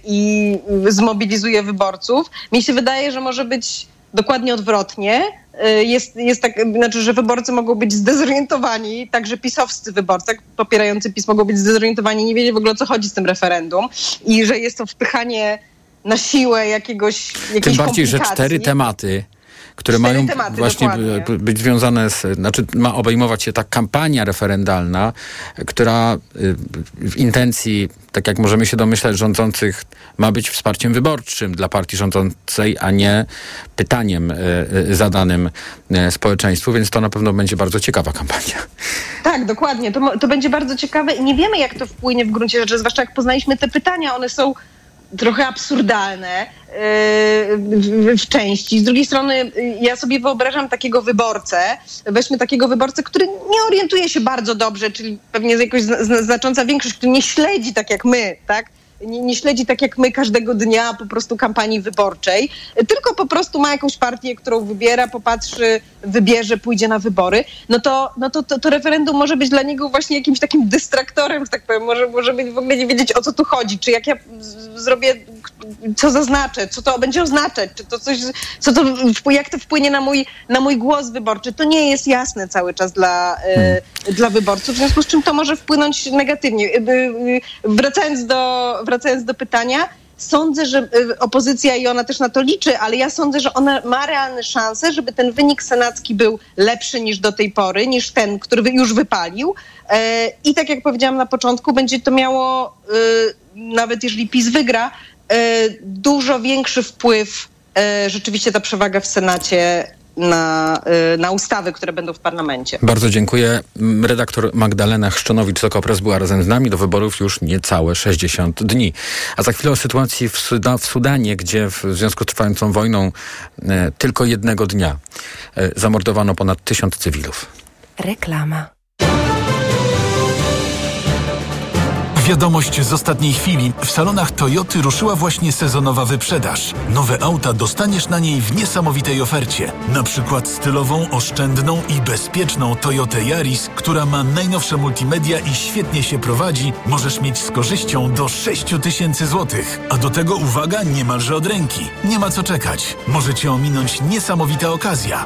i zmobilizuje wyborców. Mi się wydaje, że może być dokładnie odwrotnie. Y, Jest, jest tak, znaczy, że wyborcy mogą być zdezorientowani, także pisowscy wyborcy, tak, popierający PiS mogą być zdezorientowani, nie wiedzieć w ogóle o co chodzi z tym referendum i że jest to wpychanie na siłę jakiegoś, Tym bardziej, że cztery tematy które Cztery mają tematy, właśnie dokładnie. b- być związane z, znaczy ma obejmować się ta kampania referendalna, która y, w intencji, tak jak możemy się domyślać, rządzących ma być wsparciem wyborczym dla partii rządzącej, a nie pytaniem y, zadanym społeczeństwu, więc to na pewno będzie bardzo ciekawa kampania. Tak, dokładnie. To, to będzie bardzo ciekawe i nie wiemy, jak to wpłynie w gruncie rzeczy, zwłaszcza jak poznaliśmy te pytania. One są trochę absurdalne yy, w, części. Z drugiej strony yy, ja sobie wyobrażam takiego wyborcę, weźmy takiego wyborcę, który nie orientuje się bardzo dobrze, czyli pewnie jakoś zna, zna, znacząca większość, który nie śledzi tak jak my, tak? Nie, nie śledzi tak jak my każdego dnia po prostu kampanii wyborczej, tylko po prostu ma jakąś partię, którą wybiera, popatrzy, wybierze, pójdzie na wybory, no to, no to, to, to referendum może być dla niego właśnie jakimś takim dystraktorem, że tak powiem, może, może w ogóle nie wiedzieć o co tu chodzi, czy jak ja z- zrobię, co zaznaczę, co to będzie oznaczać, czy to coś, co to, jak to wpłynie na mój, na mój głos wyborczy, to nie jest jasne cały czas dla, e, dla wyborców, w związku z czym to może wpłynąć negatywnie. E, e, Wracając do, wracając do pytania, Sądzę, że opozycja i ona też na to liczy, ale ja sądzę, że ona ma realne szanse, żeby ten wynik senacki był lepszy niż do tej pory, niż ten, który już wypalił. I tak jak powiedziałam na początku, będzie to miało, nawet jeżeli PiS wygra, dużo większy wpływ e, rzeczywiście ta przewaga w Senacie na, y, na ustawy, które będą w parlamencie. Bardzo dziękuję. Redaktor Magdalena Chrzczonowicz z Okopres była razem z nami. Do wyborów już niecałe 60 dni. A za chwilę o sytuacji w, Suda, w Sudanie, gdzie w związku z trwającą wojną e, tylko jednego dnia e, zamordowano ponad tysiąc cywilów. Reklama. Wiadomość z ostatniej chwili. W salonach Toyoty ruszyła właśnie sezonowa wyprzedaż. Nowe auta dostaniesz na niej w niesamowitej ofercie. Na przykład stylową, oszczędną i bezpieczną Toyotę Yaris, która ma najnowsze multimedia i świetnie się prowadzi, możesz mieć z korzyścią do 6 tysięcy złotych. A do tego uwaga niemalże od ręki. Nie ma co czekać. Może cię ominąć niesamowita okazja.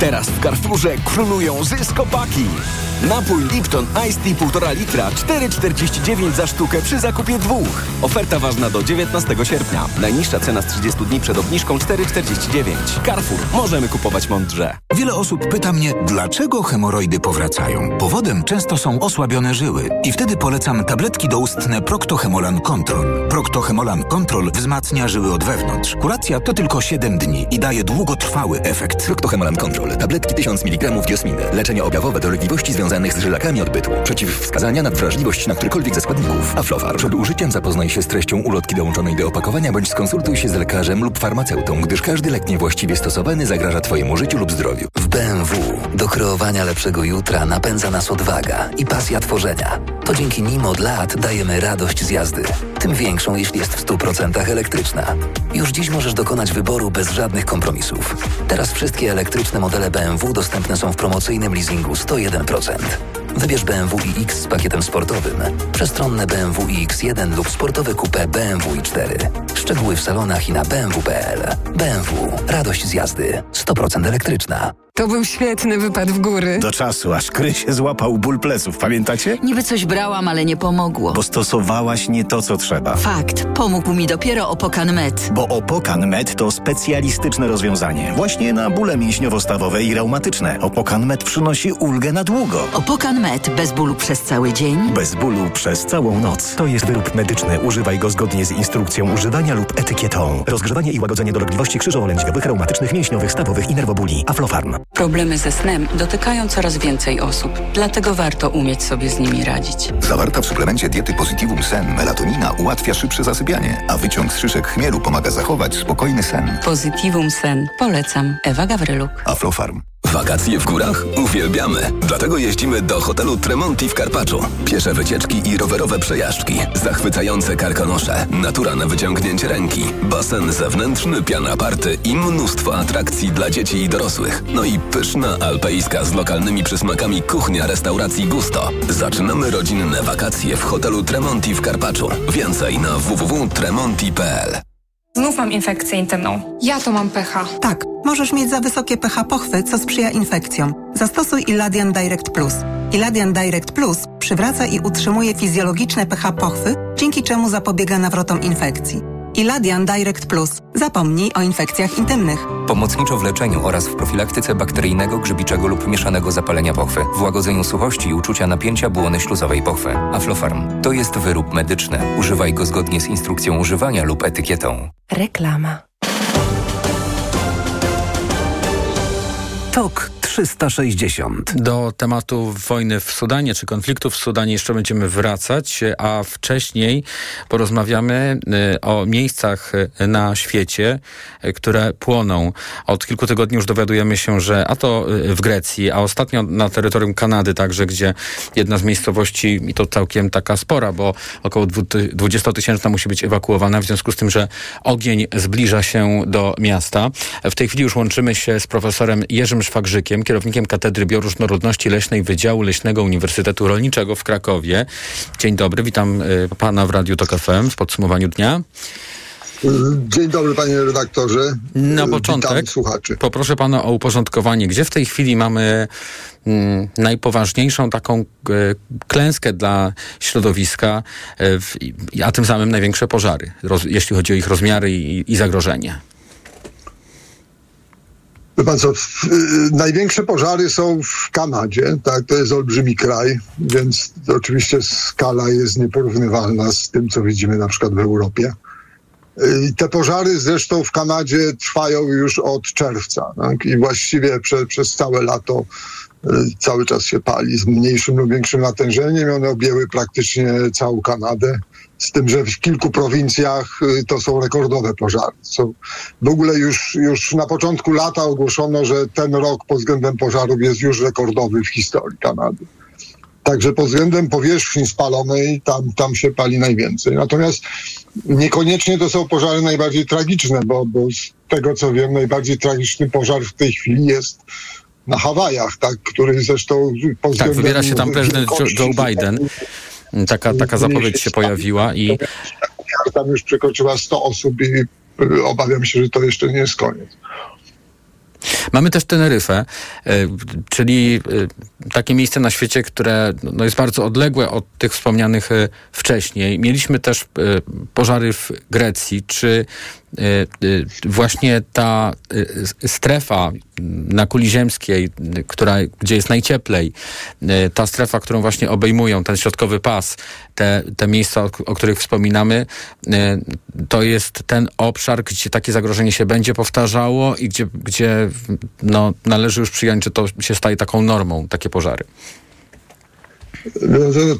Teraz w Carrefourze królują zyskopaki. Napój Lipton Ice Tea 1,5 litra 4,49 za sztukę przy zakupie dwóch. Oferta ważna do 19 sierpnia. Najniższa cena z 30 dni przed obniżką 4,49. Carrefour. Możemy kupować mądrze. Wiele osób pyta mnie, dlaczego hemoroidy powracają. Powodem często są osłabione żyły i wtedy polecam tabletki doustne Proctohemolan Control. Proctohemolan Control wzmacnia żyły od wewnątrz. Kuracja to tylko 7 dni i daje długotrwały efekt. Proctohemolan Control. Tabletki 1000 mg diosminy. Leczenie objawowe dolegliwości związanych z żylakami odbytu. Przeciwwskazania na wrażliwość na którykolwiek ze składników. Aflofar. Przed użyciem zapoznaj się z treścią ulotki dołączonej do opakowania bądź skonsultuj się z lekarzem lub farmaceutą, gdyż każdy lek niewłaściwie stosowany zagraża Twojemu życiu lub zdrowiu. W BMW do kreowania lepszego jutra napędza nas odwaga i pasja tworzenia. To dzięki nim od lat dajemy radość z jazdy. Tym większą, jeśli jest w 100% elektryczna. Już dziś możesz dokonać wyboru bez żadnych kompromisów. Teraz wszystkie elektryczne modele BMW dostępne są w promocyjnym leasingu 101%. Wybierz BMW iX z pakietem sportowym, przestronne BMW iX1 lub sportowe coupe BMW i4. Szczegóły w salonach i na bmw.pl. BMW. Radość z jazdy. 100% elektryczna. To był świetny wypad w góry. Do czasu, aż Krysie złapał ból pleców, pamiętacie? Niby coś brałam, ale nie pomogło. Bo stosowałaś nie to, co trzeba. Fakt. Pomógł mi dopiero Opokan Med. Bo Opokan Med to specjalistyczne rozwiązanie. Właśnie na bóle mięśniowo-stawowe i reumatyczne. Opokan Med przynosi ulgę na długo. Opokan Med. Bez bólu przez cały dzień. Bez bólu przez całą noc. To jest wyrób medyczny. Używaj go zgodnie z instrukcją używania lub etykietą. Rozgrzewanie i łagodzenie dolegliwości krzyżowo-lędźwiowych, reumatycznych, mięśniowych, stawowych i nerwobóli. Aflofarm. Problemy ze snem dotykają coraz więcej osób, dlatego warto umieć sobie z nimi radzić. Zawarta w suplemencie diety Positivum Sen melatonina ułatwia szybsze zasypianie, a wyciąg z szyszek chmielu pomaga zachować spokojny sen. Positivum Sen. Polecam. Ewa Gawryluk. Aflofarm. Wakacje w górach? Uwielbiamy. Dlatego jeździmy do hotelu Tremonti w Karpaczu. Piesze wycieczki i rowerowe przejażdżki. Zachwycające karkonosze. Natura na wyciągnięcie ręki. Basen zewnętrzny, piana party i mnóstwo atrakcji dla dzieci i dorosłych. No i pyszna alpejska z lokalnymi przysmakami kuchnia restauracji Gusto. Zaczynamy rodzinne wakacje w hotelu Tremonti w Karpaczu. Więcej na www.tremonti.pl Znów mam infekcję intymną. Ja to mam pH. Tak, możesz mieć za wysokie pH pochwy, co sprzyja infekcjom. Zastosuj Iladian Direct Plus. Iladian Direct Plus przywraca i utrzymuje fizjologiczne pH pochwy, dzięki czemu zapobiega nawrotom infekcji. Iladian Direct Plus. Zapomnij o infekcjach intymnych. Pomocniczo w leczeniu oraz w profilaktyce bakteryjnego, grzybiczego lub mieszanego zapalenia pochwy, w łagodzeniu suchości i uczucia napięcia błony śluzowej pochwy. Aflofarm to jest wyrób medyczny. Używaj go zgodnie z instrukcją używania lub etykietą. Reklama. TOK 360. Do tematu wojny w Sudanie, czy konfliktu w Sudanie jeszcze będziemy wracać, a wcześniej porozmawiamy y, o miejscach y, na świecie, y, które płoną. Od kilku tygodni już dowiadujemy się, że a to w Grecji, a ostatnio na terytorium Kanady także, gdzie jedna z miejscowości, i to całkiem taka spora, bo około 20-tysięczna musi być ewakuowana, w związku z tym, że ogień zbliża się do miasta. W tej chwili już łączymy się z profesorem Jerzym Szwagrzykiem, kierownikiem Katedry Bioróżnorodności Leśnej Wydziału Leśnego Uniwersytetu Rolniczego w Krakowie. Dzień dobry, witam y, pana w Radiu Tok FM w podsumowaniu dnia. Dzień dobry panie redaktorze. Na początek poproszę pana o uporządkowanie. Gdzie w tej chwili mamy mm, najpoważniejszą taką y, klęskę dla środowiska, w, a tym samym największe pożary, roz, jeśli chodzi o ich rozmiary i, i zagrożenie? Pan co, w, y, największe pożary są w Kanadzie, tak, to jest olbrzymi kraj, więc oczywiście skala jest nieporównywalna z tym, co widzimy na przykład w Europie. Y, te pożary zresztą w Kanadzie trwają już od czerwca tak, i właściwie prze, przez całe lato y, cały czas się pali z mniejszym lub większym natężeniem. One objęły praktycznie całą Kanadę z tym, że w kilku prowincjach y, to są rekordowe pożary. Co w ogóle już, już na początku lata ogłoszono, że ten rok pod względem pożarów jest już rekordowy w historii Kanady. Także pod względem powierzchni spalonej tam, tam się pali najwięcej. Natomiast niekoniecznie to są pożary najbardziej tragiczne, bo, bo z tego co wiem, najbardziej tragiczny pożar w tej chwili jest na Hawajach, tak, który zresztą pod Tak, wybiera się tam prezydent Joe Biden. Taka, taka zapowiedź się pojawiła i... Tam już przekroczyła 100 osób i y, obawiam się, że to jeszcze nie jest koniec. Mamy też Teneryfę, czyli takie miejsce na świecie, które no, jest bardzo odległe od tych wspomnianych wcześniej. Mieliśmy też pożary w Grecji. Czy właśnie ta strefa na kuli ziemskiej, która, gdzie jest najcieplej, ta strefa, którą właśnie obejmują, ten środkowy pas, te, te miejsca, o, o których wspominamy, to jest ten obszar, gdzie takie zagrożenie się będzie powtarzało i gdzie, gdzie no, należy już przyjąć, że to się staje taką normą, takie pożary.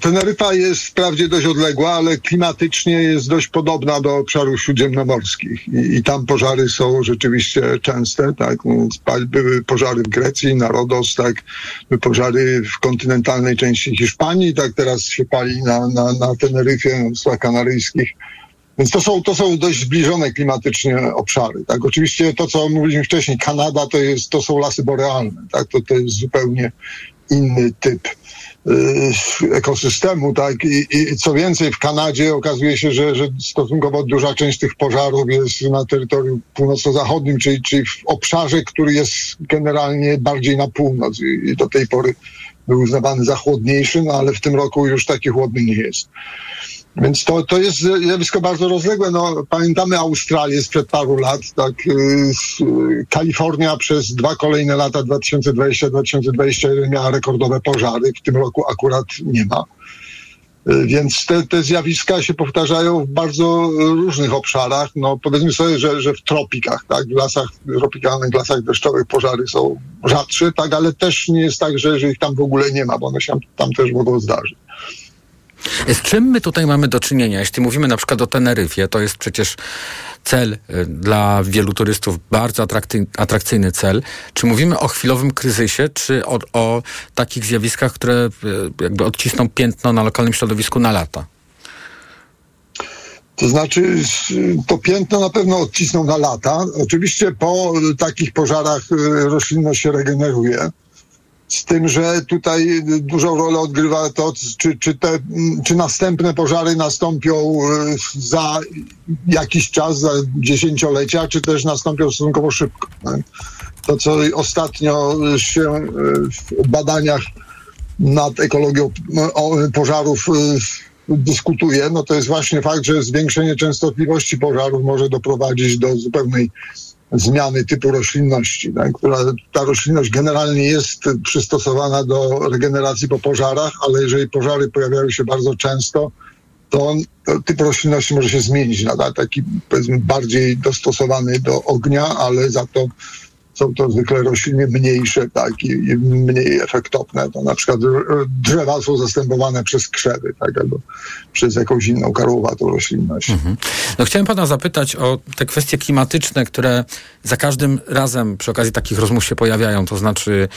Teneryfa jest wprawdzie dość odległa, ale klimatycznie jest dość podobna do obszarów śródziemnomorskich i, i tam pożary są rzeczywiście częste, tak, były pożary w Grecji, na Rodos, tak, były pożary w kontynentalnej części Hiszpanii, tak teraz się pali na, na, na Teneryfie, na Wyspach Kanaryjskich. Więc to są, to są dość zbliżone klimatycznie obszary. Tak? Oczywiście to, co mówiliśmy wcześniej, Kanada to, jest, to są lasy borealne. Tak? To, to jest zupełnie inny typ ekosystemu, tak? I, I, co więcej, w Kanadzie okazuje się, że, że stosunkowo duża część tych pożarów jest na terytorium północno-zachodnim, czyli, czyli w obszarze, który jest generalnie bardziej na północ i, i do tej pory był uznawany za chłodniejszy, no ale w tym roku już taki chłodny nie jest. Więc to, to jest zjawisko bardzo rozległe. No, pamiętamy Australię sprzed paru lat. Tak, y, Kalifornia przez dwa kolejne lata, 2020-2021, miała rekordowe pożary. W tym roku akurat nie ma. Y, więc te, te zjawiska się powtarzają w bardzo różnych obszarach. No, powiedzmy sobie, że, że w tropikach, tak, w lasach tropikalnych, w lasach deszczowych pożary są rzadsze, tak, ale też nie jest tak, że, że ich tam w ogóle nie ma, bo one się tam też mogą zdarzyć. Z czym my tutaj mamy do czynienia? Jeśli mówimy na przykład o Teneryfie, to jest przecież cel y, dla wielu turystów, bardzo atrakcyjny cel. Czy mówimy o chwilowym kryzysie, czy o, o takich zjawiskach, które y, jakby odcisną piętno na lokalnym środowisku na lata? To znaczy, to piętno na pewno odcisną na lata. Oczywiście po takich pożarach roślinność się regeneruje. Z tym, że tutaj dużą rolę odgrywa to, czy, czy, te, czy następne pożary nastąpią e, za jakiś czas, za dziesięciolecia, czy też nastąpią stosunkowo szybko. To, co ostatnio się e, w badaniach nad ekologią pożarów e, dyskutuje, no to jest właśnie fakt, że zwiększenie częstotliwości pożarów może doprowadzić do zupełnej zmiany typu roślinności, tak, która ta roślinność generalnie jest przystosowana do regeneracji po pożarach, ale jeżeli pożary pojawiają się bardzo często, to, typ roślinności może się zmienić na taki powiedzmy bardziej dostosowany do ognia, ale za to są to zwykle rośliny mniejsze tak, i, i mniej efektowne. To na przykład drzewa są zastępowane przez krzewy tak, albo przez jakąś inną karłowatą roślinność. Mhm. No, chciałem pana zapytać o te kwestie klimatyczne, które za każdym razem przy okazji takich rozmów się pojawiają. To znaczy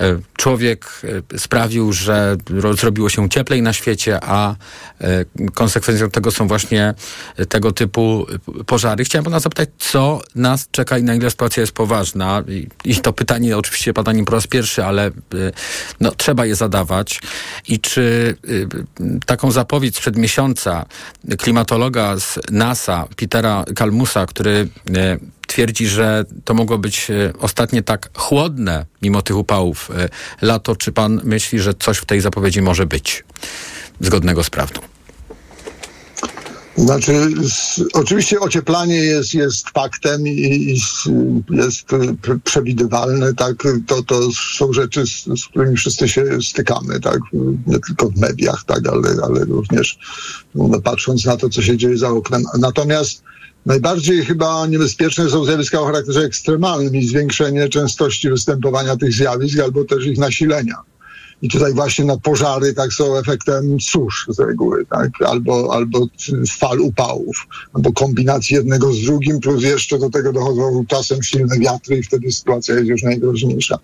e, człowiek e, sprawił, że zrobiło się cieplej na świecie, a e, konsekwencją tego są właśnie tego typu pożary. Chciałem pana zapytać, co nas czeka i na ile sytuacja jest poważna i, i to pytanie oczywiście pada nim po raz pierwszy, ale y, no, trzeba je zadawać. I czy y, taką zapowiedź sprzed miesiąca klimatologa z NASA, Petera Kalmusa, który y, twierdzi, że to mogło być ostatnie tak chłodne, mimo tych upałów, lato. Czy pan myśli, że coś w tej zapowiedzi może być zgodnego z prawdą? Znaczy, oczywiście ocieplanie jest, jest faktem i, i jest przewidywalne, tak? To, to są rzeczy, z, z, którymi wszyscy się stykamy, tak? Nie tylko w mediach, tak? Ale, ale również no, patrząc na to, co się dzieje za oknem. Natomiast Najbardziej chyba niebezpieczne są zjawiska o charakterze ekstremalnym i zwiększenie częstości występowania tych zjawisk albo też ich nasilenia. I tutaj właśnie no, pożary tak są efektem susz z reguły, tak? albo, albo fal upałów, albo kombinacji jednego z drugim, plus jeszcze do tego dochodzą czasem silne wiatry i wtedy sytuacja jest już najgroźniejsza.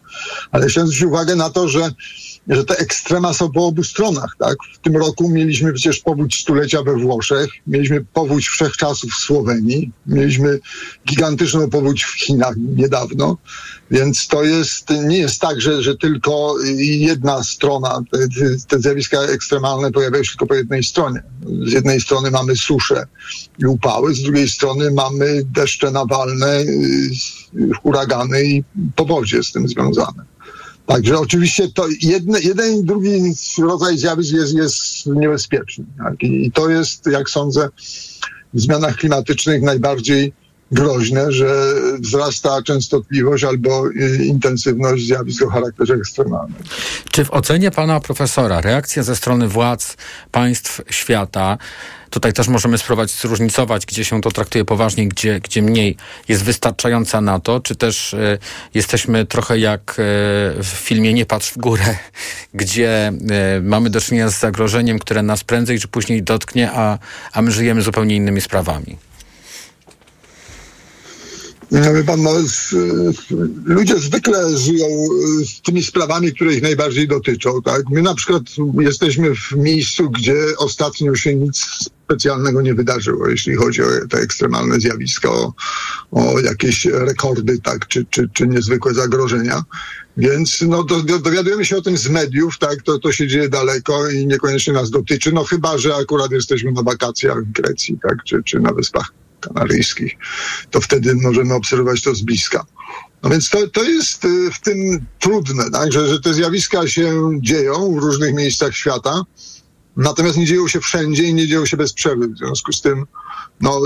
Ale chciałem zwrócić uwagę na to, że że te ekstrema są po obu stronach. Tak? W tym roku mieliśmy przecież powódź stulecia we Włoszech, mieliśmy powódź wszechczasów w Słowenii, mieliśmy gigantyczną powódź w Chinach niedawno, więc to jest, nie jest tak, że, że tylko jedna strona, te, te zjawiska ekstremalne pojawiają się tylko po jednej stronie. Z jednej strony mamy susze i upały, z drugiej strony mamy deszcze nawalne, y, huragany i powodzie z tym związane. Także oczywiście to jedne, jeden i drugi rodzaj zjawisk jest, jest niebezpieczny. Tak? I, I to jest, jak sądzę, w zmianach klimatycznych najbardziej groźne, że wzrasta częstotliwość albo y, intensywność zjawisk o charakterze ekstremalnym. Czy w ocenie pana profesora reakcja ze strony władz państw świata Tutaj też możemy spróbować zróżnicować, gdzie się to traktuje poważnie, gdzie, gdzie mniej jest wystarczająca na to, czy też y, jesteśmy trochę jak y, w filmie Nie patrz w górę, [laughs] gdzie y, mamy do czynienia z zagrożeniem, które nas prędzej czy później dotknie, a, a my żyjemy zupełnie innymi sprawami. Pan, no, ludzie zwykle żyją tymi sprawami, które ich najbardziej dotyczą. Tak? My na przykład jesteśmy w miejscu, gdzie ostatnio się nic specjalnego nie wydarzyło, jeśli chodzi o te ekstremalne zjawiska, o, o jakieś rekordy, tak, czy, czy, czy niezwykłe zagrożenia. Więc no, do, dowiadujemy się o tym z mediów, tak, to, to się dzieje daleko i niekoniecznie nas dotyczy, no chyba, że akurat jesteśmy na wakacjach w Grecji, tak, czy, czy na Wyspach Kanaryjskich, to wtedy możemy obserwować to z bliska. No więc to, to jest y, w tym trudne, tak? że, że te zjawiska się dzieją w różnych miejscach świata, natomiast nie dzieją się wszędzie i nie dzieją się bez przerwy. W związku z tym no,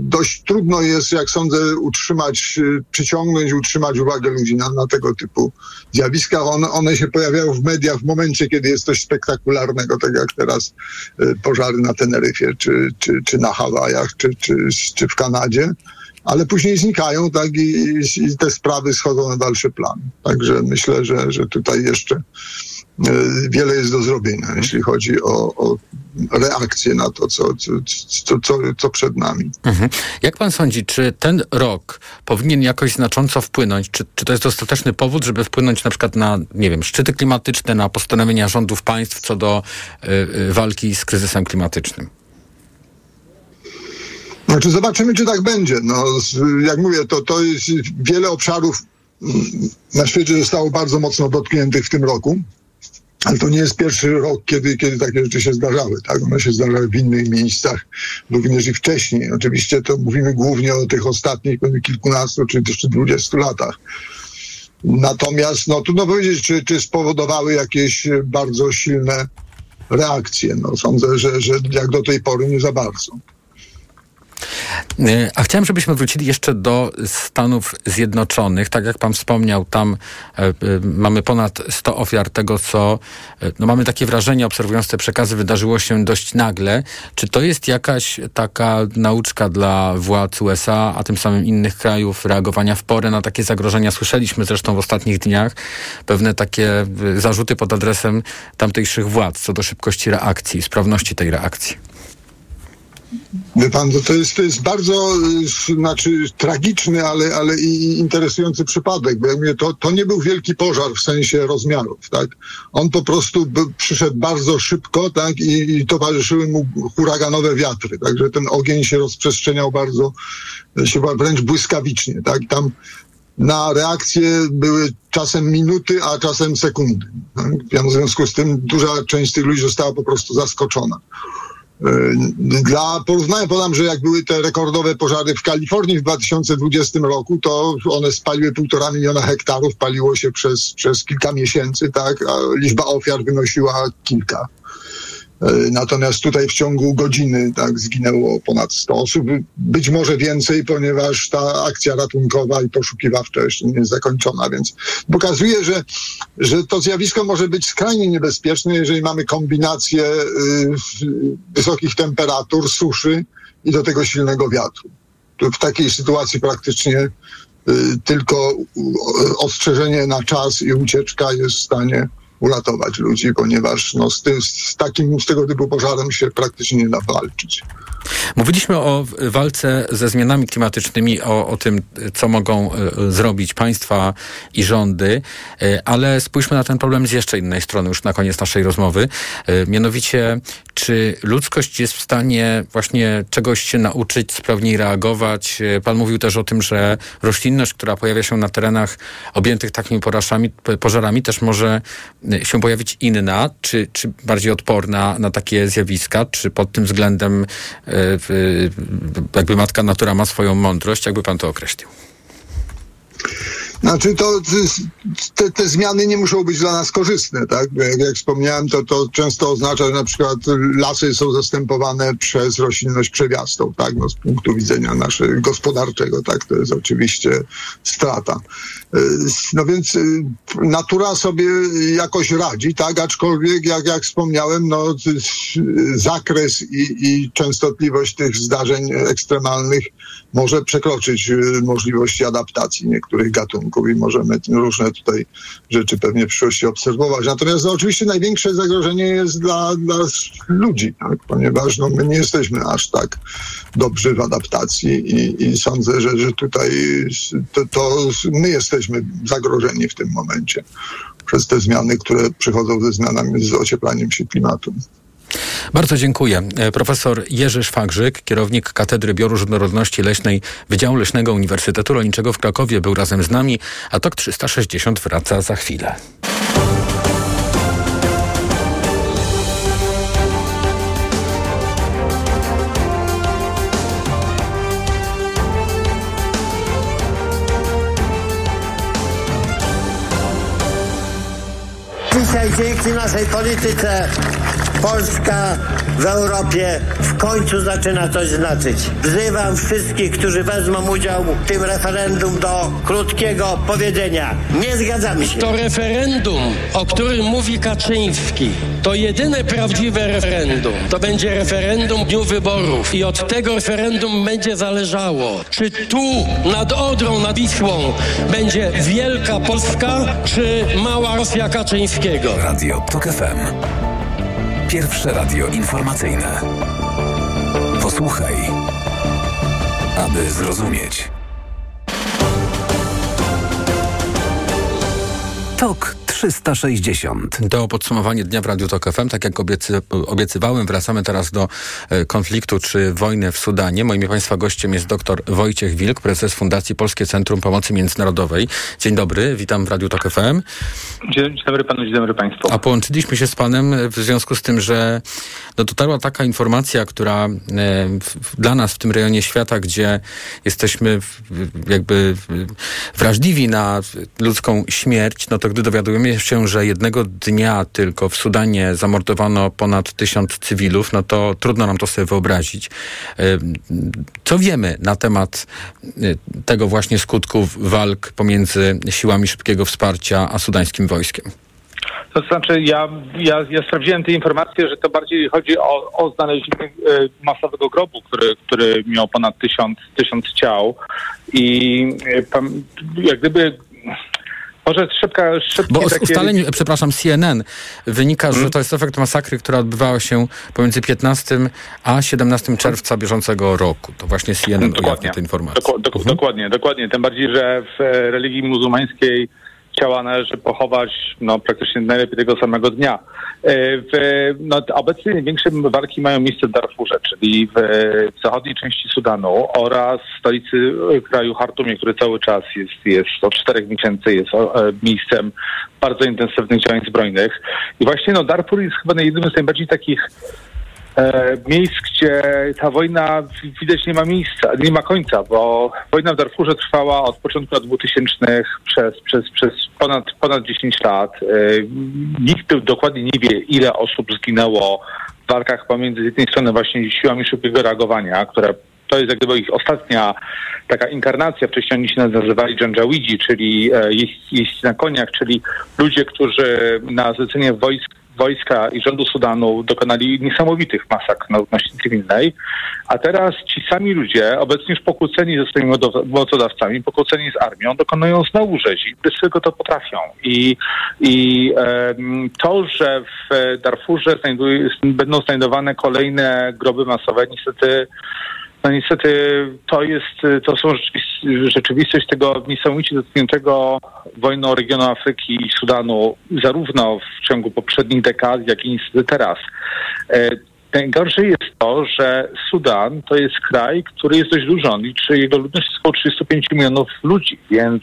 dość trudno jest, jak sądzę, utrzymać, y, przyciągnąć, utrzymać uwagę ludzi na, na tego typu zjawiska. One, one się pojawiają w mediach w momencie, kiedy jest coś spektakularnego, tak jak teraz y, pożary na Teneryfie, czy, czy, czy na Hawajach, czy, czy, czy w Kanadzie ale później znikają, tak, i, i, te sprawy schodzą na dalszy plan. Także myślę, że, że tutaj jeszcze wiele jest do zrobienia, jeśli chodzi o, o reakcję na to, co, co, co, co przed nami. Mhm. Jak pan sądzi, czy ten rok powinien jakoś znacząco wpłynąć? Czy, czy to jest dostateczny powód, żeby wpłynąć na przykład na, nie wiem, szczyty klimatyczne, na postanowienia rządów państw co do y, y, walki z kryzysem klimatycznym? Znaczy zobaczymy, czy tak będzie. No, jak mówię, to, to jest wiele obszarów mm, na świecie zostało bardzo mocno dotkniętych w tym roku. Ale to nie jest pierwszy rok, kiedy, kiedy takie rzeczy się zdarzały. Tak? One się zdarzały w innych miejscach, również i wcześniej. Oczywiście to mówimy głównie o tych ostatnich kilkunastu czy też dwudziestu latach. Natomiast no, trudno powiedzieć, czy, czy spowodowały jakieś bardzo silne reakcje. No, sądzę, że, że jak do tej pory nie za bardzo. E, a chciałem, żebyśmy wrócili jeszcze do Stanów Zjednoczonych. Tak jak pan wspomniał, tam e, e, mamy ponad 100 ofiar tego, co no mamy takie wrażenie, obserwując te przekazy, wydarzyło się dość nagle. Czy to jest jakaś taka nauczka dla władz USA, a tym samym innych krajów, reagowania w porę na takie zagrożenia? Słyszeliśmy zresztą w ostatnich dniach pewne takie zarzuty pod adresem tamtejszych władz co do szybkości reakcji, sprawności tej reakcji. Wie pan, to jest, to jest bardzo y, znaczy, tragiczny, ale, ale i interesujący przypadek, bo to, to nie był wielki pożar w sensie rozmiarów. Tak? On po prostu przyszedł bardzo szybko tak? I, i towarzyszyły mu huraganowe wiatry. Także ten ogień się rozprzestrzeniał bardzo, się wręcz błyskawicznie. Tak? Tam na reakcje były czasem minuty, a czasem sekundy. Tak? W związku z tym duża część tych ludzi została po prostu zaskoczona. Y, dla porównania podam, że jak były te rekordowe pożary w Kalifornii w 2020 roku, to one spaliły półtora miliona hektarów, paliło się przez, przez kilka miesięcy, tak, a liczba ofiar wynosiła kilka. E, natomiast tutaj w ciągu godziny tak, zginęło ponad 100 osób, być może więcej, ponieważ ta akcja ratunkowa i poszukiwawcza jeszcze nie jest zakończona, więc pokazuje, że, że to zjawisko może być skrajnie niebezpieczne, jeżeli mamy kombinację y, wysokich temperatur, suszy i do tego silnego wiatru. W takiej sytuacji praktycznie y, tylko ostrzeżenie na czas i ucieczka jest w stanie uratować ludzi, ponieważ no, z, tym, z takim, z tego typu pożarem się praktycznie nie da walczyć. Mówiliśmy o walce ze zmianami klimatycznymi, o, o tym, co mogą e, zrobić państwa i rządy, e, ale spójrzmy na ten problem z jeszcze innej strony, już na koniec naszej rozmowy. E, mianowicie, czy ludzkość jest w stanie właśnie czegoś się nauczyć, sprawniej reagować? Pan mówił też o tym, że roślinność, która pojawia się na terenach objętych takimi porażami, pożarami, też może się pojawić inna, czy, czy bardziej odporna na takie zjawiska, czy pod tym względem jakby matka natura ma swoją mądrość, jakby pan to określił? Znaczy to te, te, zmiany nie muszą być dla nas korzystne, tak? Jak, jak wspomniałem, to, to często oznacza, że na przykład lasy są zastępowane przez roślinność przewiastą, tak? No, z punktu widzenia naszego gospodarczego, tak? To jest oczywiście strata. Y, no więc y, natura sobie jakoś radzi, tak? Aczkolwiek, jak, jak wspomniałem, no, zakres i, i częstotliwość tych zdarzeń ekstremalnych może przekroczyć y, możliwości adaptacji niektórych gatunków i możemy różne tutaj rzeczy pewnie w przyszłości obserwować. Natomiast no, oczywiście największe zagrożenie jest dla, dla ludzi, tak? ponieważ no, my nie jesteśmy aż tak dobrzy w adaptacji i, i sądzę, że, że tutaj to, to my jesteśmy zagrożeni w tym momencie przez te zmiany, które przychodzą ze zmianami, z ocieplaniem się klimatu. Bardzo dziękuję. E, profesor Jerzy Szwagrzyk, kierownik Katedry Bioróżnorodności Leśnej Wydziału Leśnego Uniwersytetu Rolniczego w Krakowie był razem z nami, a TOK 360 wraca za chwilę. Dzisiaj dzięki naszej polityce Polska w Europie w końcu zaczyna coś znaczyć. Wzywam wszystkich, którzy wezmą udział w tym referendum do krótkiego powiedzenia. Nie zgadzamy się. To referendum, o którym mówi Kaczyński, to jedyne prawdziwe referendum. To będzie referendum dniu wyborów i od tego referendum będzie zależało, czy tu nad Odrą, nad Wisłą będzie wielka Polska, czy mała Rosja Kaczyńskiego. Radio TOK FM. Pierwsze radio informacyjne. Posłuchaj, aby zrozumieć. TOK 360. To podsumowanie dnia w Radiu Tok FM. Tak jak obiecy, obiecywałem, wracamy teraz do e, konfliktu czy wojny w Sudanie. Moim Państwa gościem jest dr Wojciech Wilk, prezes Fundacji Polskie Centrum Pomocy Międzynarodowej. Dzień dobry, witam w Radiu Tok FM. Dzień dobry panu, dzień dobry państwu. A połączyliśmy się z panem w związku z tym, że no, dotarła taka informacja, która e, w, dla nas w tym rejonie świata, gdzie jesteśmy w, jakby wrażliwi na ludzką śmierć, no to gdy dowiadujemy się, że jednego dnia tylko w Sudanie zamordowano ponad tysiąc cywilów, no to trudno nam to sobie wyobrazić. E, co wiemy na temat e, tego właśnie skutków walk pomiędzy siłami szybkiego wsparcia a sudańskim wojskiem? To znaczy, ja, ja, ja sprawdziłem te informacje, że to bardziej chodzi o, o znalezienie e, masowego grobu, który, który miał ponad tysiąc, tysiąc ciał i jak gdyby może szybka, szybkie Bo z takie... ustaleń, przepraszam, CNN wynika, hmm. że to jest efekt masakry, która odbywała się pomiędzy 15 a 17 czerwca bieżącego roku. To właśnie CNN ujawnia te informacje. Dok dok mhm. Dokładnie, dokładnie. Tym bardziej, że w religii muzułmańskiej ciała należy pochować no, praktycznie najlepiej tego samego dnia. W, no, obecnie największe walki mają miejsce w Darfurze, czyli w, w zachodniej części Sudanu oraz stolicy kraju Hartumie, który cały czas jest, jest od czterech miesięcy jest miejscem bardzo intensywnych działań zbrojnych. I właśnie no, Darfur jest chyba jednym z najbardziej takich e, miejsc, gdzie ta wojna widać nie ma miejsca, nie ma końca, bo wojna w Darfurze trwała od początku lat 2000 przez, przez, przez ponad, ponad 10 lat. E, nikt dokładnie nie wie, ile osób zginęło w walkach pomiędzy z jednej strony właśnie siłami szybkiego reagowania, które to jest jak gdyby ich ostatnia taka inkarnacja. Wcześniej oni się nazywali Janjawidzi, czyli e, jeźdźcy na koniach, czyli ludzie, którzy na zlecenie wojsk wojska i rządu Sudanu dokonali niesamowitych masakr na ludności cywilnej, a teraz ci sami ludzie, obecnie już pokłóceni ze swoimi mocodawcami, pokłóceni z armią, dokonują znowu rzezi, czego to potrafią. I, i um, to, że w Darfurze znajduje, będą znajdowane kolejne groby masowe, niestety no niestety to jest, to są rzeczywistość tego niesamowicie dotkniętego wojną regionu Afryki i Sudanu, zarówno w ciągu poprzednich dekad, jak i niestety teraz. Najgorsze jest to, że Sudan to jest kraj, który jest dość duży. On liczy, jego ludność około 35 milionów ludzi, więc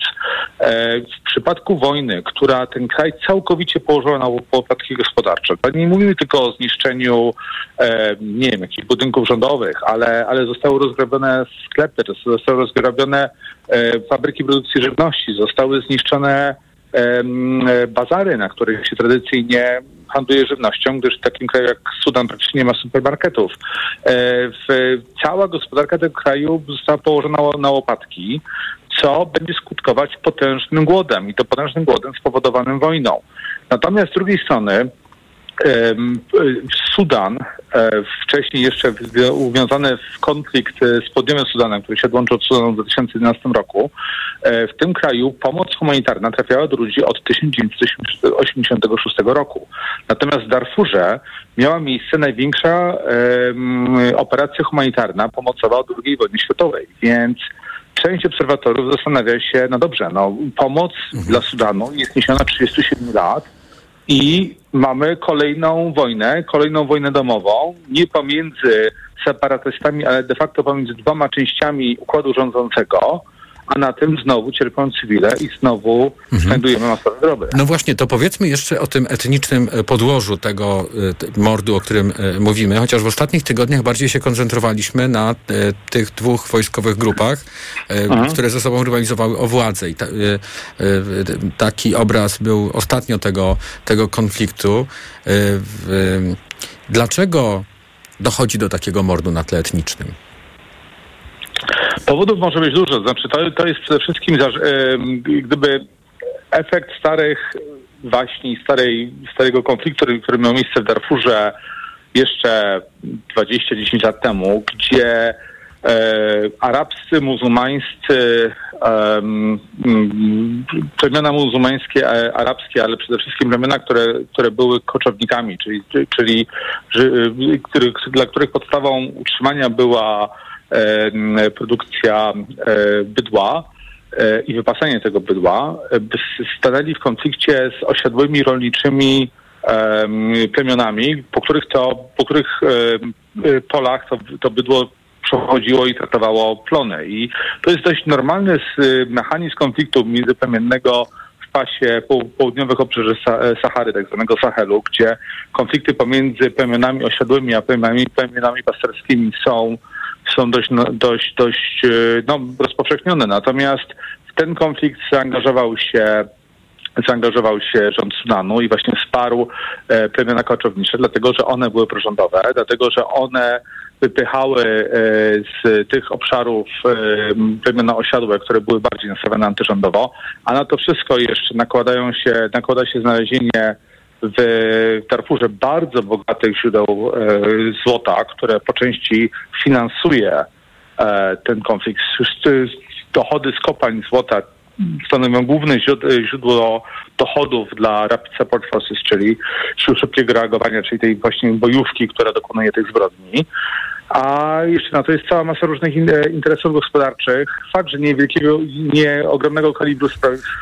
e, w przypadku wojny, która ten kraj całkowicie położyła na łopatki gospodarcze, nie mówimy tylko o zniszczeniu, e, nie wiem, jakichś budynków rządowych, ale, ale zostały rozgrabione sklepy, zostały rozgrabione e, fabryki produkcji żywności, zostały zniszczone bazary, na których się tradycyjnie handluje żywnością, gdyż w takim kraju jak Sudan praktycznie nie ma supermarketów. E, w, cała gospodarka tego kraju została położona na łopatki, co będzie skutkować potężnym głodem i to potężnym głodem spowodowanym wojną. Natomiast z drugiej strony Sudan, e, wcześniej jeszcze uwiązany w konflikt e, z południowym Sudanem, który się odłączył od Sudanu w 2011 roku, e, w tym kraju pomoc humanitarna trafiała do ludzi od 1986 roku. Natomiast w Darfurze miała miejsce największa operacja humanitarna pomocowa od II wojny światowej, więc część obserwatorów zastanawia się, no dobrze, no pomoc mhm. dla Sudanu jest niesiona 37 lat, i mamy kolejną wojnę, kolejną wojnę domową, nie pomiędzy separatystami, ale de facto pomiędzy dwoma częściami układu rządzącego, a na tym znowu cierpią cywile i znowu mhm. znajdujemy masowe groby. No właśnie, to powiedzmy jeszcze o tym etnicznym e, podłożu tego e, mordu, o którym e, mówimy, chociaż w ostatnich tygodniach bardziej się koncentrowaliśmy na tych dwóch wojskowych grupach, mhm. które ze sobą rywalizowały o władzę. I ta, taki obraz był ostatnio tego, tego konfliktu. Dlaczego dochodzi do takiego mordu na tle etnicznym? Powodów może być dużo. Znaczy, to, to jest przede wszystkim, gdyby efekt starych waśni, starej, starego konfliktu, który miał miejsce w Darfurze jeszcze 20-10 lat temu, gdzie e, arabscy, muzułmańscy, e, plemiona muzułmańskie, e, arabskie, ale przede wszystkim plemiona, które, które były koczownikami, czyli, czyli których, dla których podstawą utrzymania była produkcja e, bydła, e, i wypasanie tego bydła, stanęli w konflikcie z osiadłymi rolniczymi plemionami, po których to, po których polach to, to bydło przechodziło i traktowało plony. I to jest dość normalny mechanizm konfliktu międzyplemiennego w pasie południowych obrzeży Sahary, tak zwanego Sahelu, gdzie konflikty pomiędzy plemionami osiadłymi a plemionami, plemionami pasterskimi są, są dość, no, dość, dość no, rozpowszechnione. Natomiast w ten konflikt zaangażował się zaangażował się rząd Sudanu i właśnie wsparł e, plemiona koczownicze, dlatego że one były prorządowe, dlatego że one wypychały e, z tych obszarów e, plemiona osiadłe, które były bardziej nastawione antyrządowo, a na to wszystko jeszcze nakładają się, nakłada się znalezienie w Darfurze bardzo bogatych źródeł e, złota, które po części finansuje e, ten konflikt. Dochody z kopalń złota stanowią główne źródło dochodów dla Rapid Support Forces, czyli sił szybkiego reagowania, czyli tej właśnie bojówki, która dokonuje tych zbrodni. A jeszcze na to jest cała masa różnych interesów gospodarczych. Fakt, że nie wielkiego, nie ogromnego kalibru w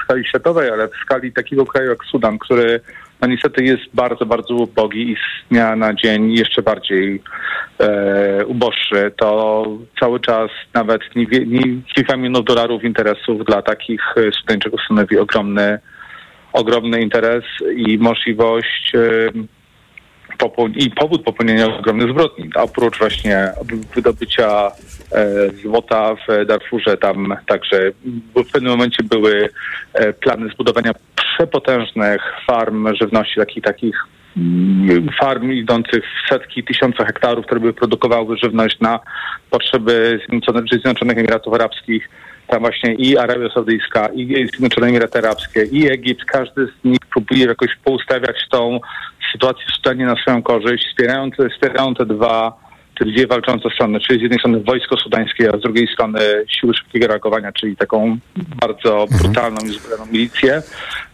skali światowej, ale w skali takiego kraju jak Sudan, który no niestety jest bardzo, bardzo ubogi i z dnia na dzień jeszcze bardziej e, uboższy, to cały czas nawet nie, nie, kilka milionów dolarów interesów dla takich e, Sudańczyków stanowi ogromny, ogromny interes i możliwość e, i powód popełnienia ogromnych zbrodni. Oprócz właśnie wydobycia e, złota w Darfurze, tam także w pewnym momencie były e, plany zbudowania przepotężnych farm żywności, takich, takich farm idących w setki, tysiące hektarów, które by produkowały żywność na potrzeby Zjednoczonych Emiratów Arabskich. Tam właśnie i Arabia Saudyjska, i Zjednoczone Emiraty Arabskie, i Egipt, każdy z nich próbuje jakoś poustawiać tą sytuację w Sudanie na swoją korzyść, wspierają te, wspierają te dwa te dwie walczące strony, czyli z jednej strony wojsko sudańskie, a z drugiej strony siły szybkiego reagowania, czyli taką bardzo mhm. brutalną i zbrojoną milicję,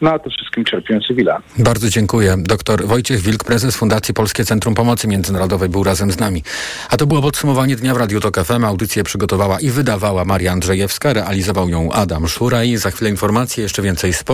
no a to wszystkim cierpią cywile. Bardzo dziękuję. Doktor Wojciech Wilk, prezes Fundacji Polskie Centrum Pomocy Międzynarodowej był razem z nami. A to było podsumowanie dnia w Radiu Tok FM. Audycję przygotowała i wydawała Maria Andrzejewska, realizował ją Adam Szuraj. Za chwilę informacje, jeszcze więcej sport.